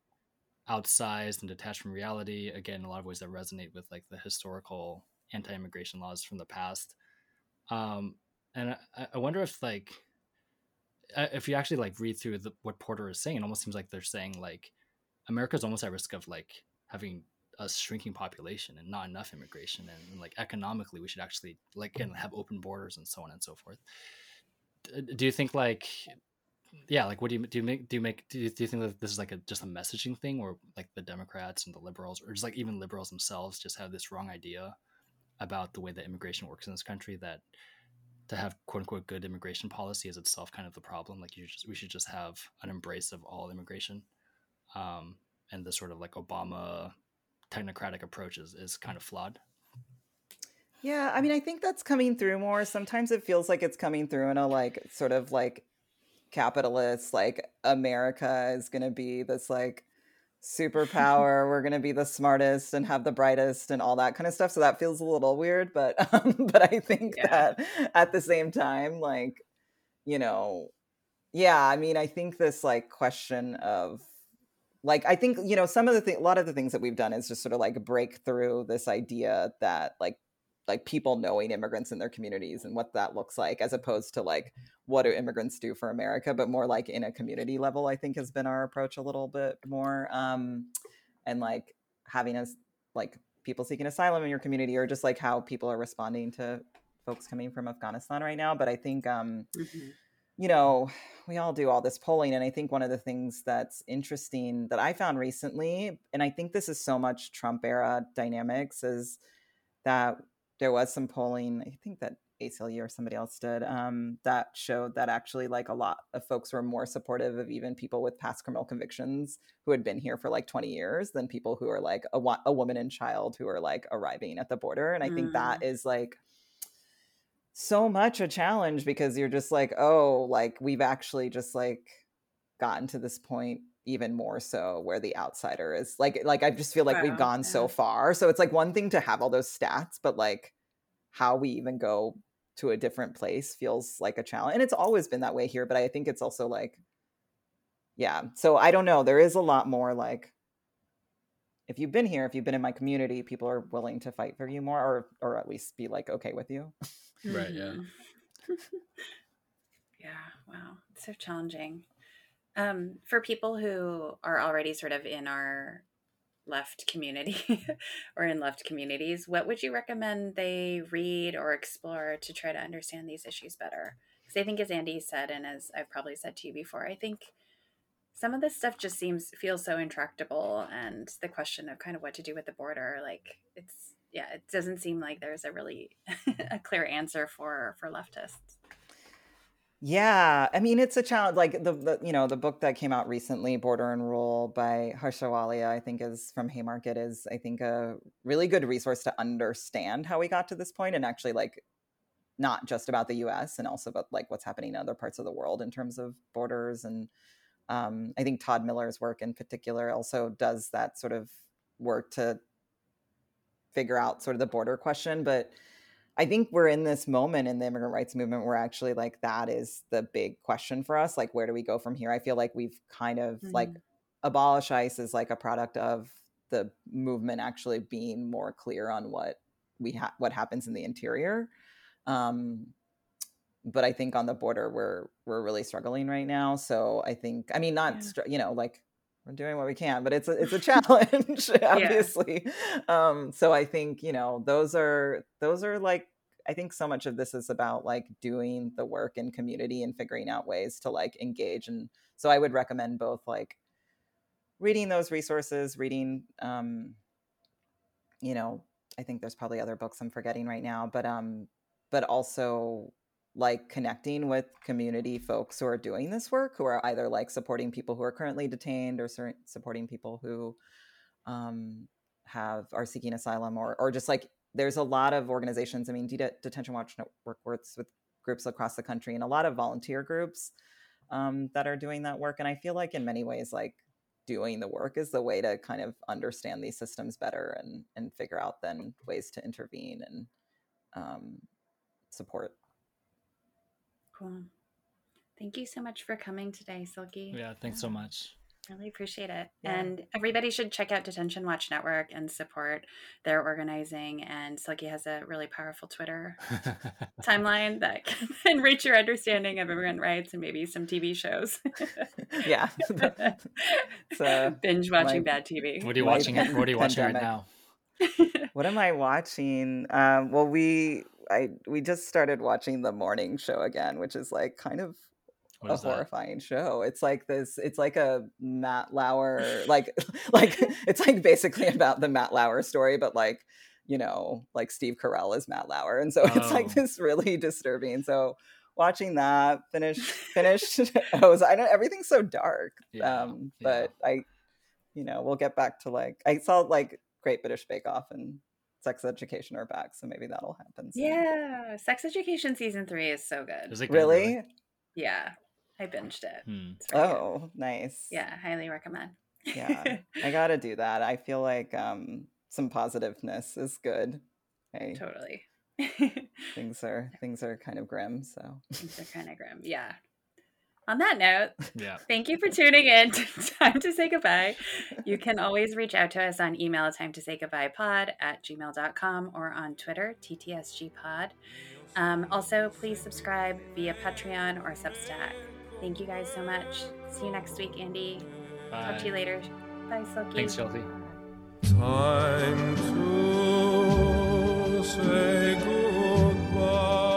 outsized and detached from reality. Again, a lot of ways that resonate with like the historical anti-immigration laws from the past. Um, and I, I wonder if like if you actually like read through the, what Porter is saying, it almost seems like they're saying like America's almost at risk of like having a shrinking population and not enough immigration, and, and like economically, we should actually like have open borders and so on and so forth. Do you think like yeah like what do you do you make do you make do you, do you think that this is like a just a messaging thing or like the democrats and the liberals or just like even liberals themselves just have this wrong idea about the way that immigration works in this country that to have quote unquote good immigration policy is itself kind of the problem. Like you just, we should just have an embrace of all immigration. Um, and the sort of like Obama technocratic approach is, is kind of flawed. Yeah, I mean, I think that's coming through more. Sometimes it feels like it's coming through in a like sort of like capitalist, like America is going to be this like superpower we're going to be the smartest and have the brightest and all that kind of stuff so that feels a little weird but um, but i think yeah. that at the same time like you know yeah i mean i think this like question of like i think you know some of the thing a lot of the things that we've done is just sort of like break through this idea that like like people knowing immigrants in their communities and what that looks like as opposed to like what do immigrants do for america but more like in a community level i think has been our approach a little bit more um and like having us like people seeking asylum in your community or just like how people are responding to folks coming from afghanistan right now but i think um mm-hmm. you know we all do all this polling and i think one of the things that's interesting that i found recently and i think this is so much trump era dynamics is that there was some polling, I think that ACLU or somebody else did, um, that showed that actually like a lot of folks were more supportive of even people with past criminal convictions who had been here for like 20 years than people who are like a, a woman and child who are like arriving at the border. And I mm. think that mm. like so much a challenge because you're just like, oh, like we've actually just like gotten to this point even more so where the outsider is like like i just feel like we've gone yeah. so far so it's like one thing to have all those stats but like how we even go to a different place feels like a challenge and it's always been that way here but i think it's also like yeah so i don't know there is a lot more like if you've been here if you've been in my community people are willing to fight for you more or or at least be like okay with you. Right mm-hmm. yeah. Yeah wow it's so challenging um, for people who are already sort of in our left community or in left communities, what would you recommend they read or explore to try to understand these issues better? Because I think, as Andy said, and as I've probably said to you before, I think some of this stuff just seems feels so intractable, and the question of kind of what to do with the border, like it's yeah, it doesn't seem like there's a really a clear answer for for leftists. Yeah, I mean it's a challenge. Like the, the you know the book that came out recently, Border and Rule by Harsha Walia, I think is from Haymarket is I think a really good resource to understand how we got to this point and actually like not just about the U.S. and also about like what's happening in other parts of the world in terms of borders and um, I think Todd Miller's work in particular also does that sort of work to figure out sort of the border question, but I think we're in this moment in the immigrant rights movement where actually like that is the big question for us. Like, where do we go from here? I feel like we've kind of mm-hmm. like abolish ICE is like a product of the movement actually being more clear on what we have what happens in the interior. Um, but I think on the border we're we're really struggling right now. So I think I mean not yeah. str- you know like we're doing what we can, but it's a it's a challenge, obviously. Yeah. Um, so I think you know those are those are like I think so much of this is about like doing the work in community and figuring out ways to like engage. And so I would recommend both like reading those resources, reading, um, you know, I think there's probably other books I'm forgetting right now, but um, but also like connecting with community folks who are doing this work who are either like supporting people who are currently detained or supporting people who um, have are seeking asylum or or just like there's a lot of organizations i mean Det- detention watch network works with groups across the country and a lot of volunteer groups um, that are doing that work and i feel like in many ways like doing the work is the way to kind of understand these systems better and and figure out then ways to intervene and um, support Cool. Thank you so much for coming today, Silky. Yeah, thanks yeah. so much. Really appreciate it. Yeah. And everybody should check out Detention Watch Network and support their organizing. And Silky has a really powerful Twitter timeline that can enrich your understanding of immigrant rights and maybe some TV shows. yeah. so binge watching my, bad TV. What are you watching? What are you watching right now? what am I watching? Um, well, we I we just started watching the morning show again, which is like kind of what a horrifying that? show. It's like this. It's like a Matt Lauer, like like it's like basically about the Matt Lauer story, but like you know, like Steve Carell is Matt Lauer, and so oh. it's like oh. this really disturbing. So watching that finished finished. I was I know everything's so dark. Yeah, um, but yeah. I, you know, we'll get back to like I saw like Great British Bake Off and Sex Education are back, so maybe that'll happen. Soon. Yeah, Sex Education season three is so good. Is it good, really? really? Yeah, I binged it. Hmm. Oh, good. nice. Yeah, highly recommend. yeah, I gotta do that. I feel like um, some positiveness is good. Hey, totally. things are things are kind of grim. So things are kind of grim. Yeah, on that note, yeah. thank you for tuning in to Time to Say Goodbye. You can always reach out to us on email, at time to say goodbye pod at gmail.com or on Twitter, TTSG pod. Um, also, please subscribe via Patreon or Substack. Thank you guys so much. See you next week, Andy. Bye. Talk to you later. Bye, Silky. Thanks, Chelsea. Time to say goodbye.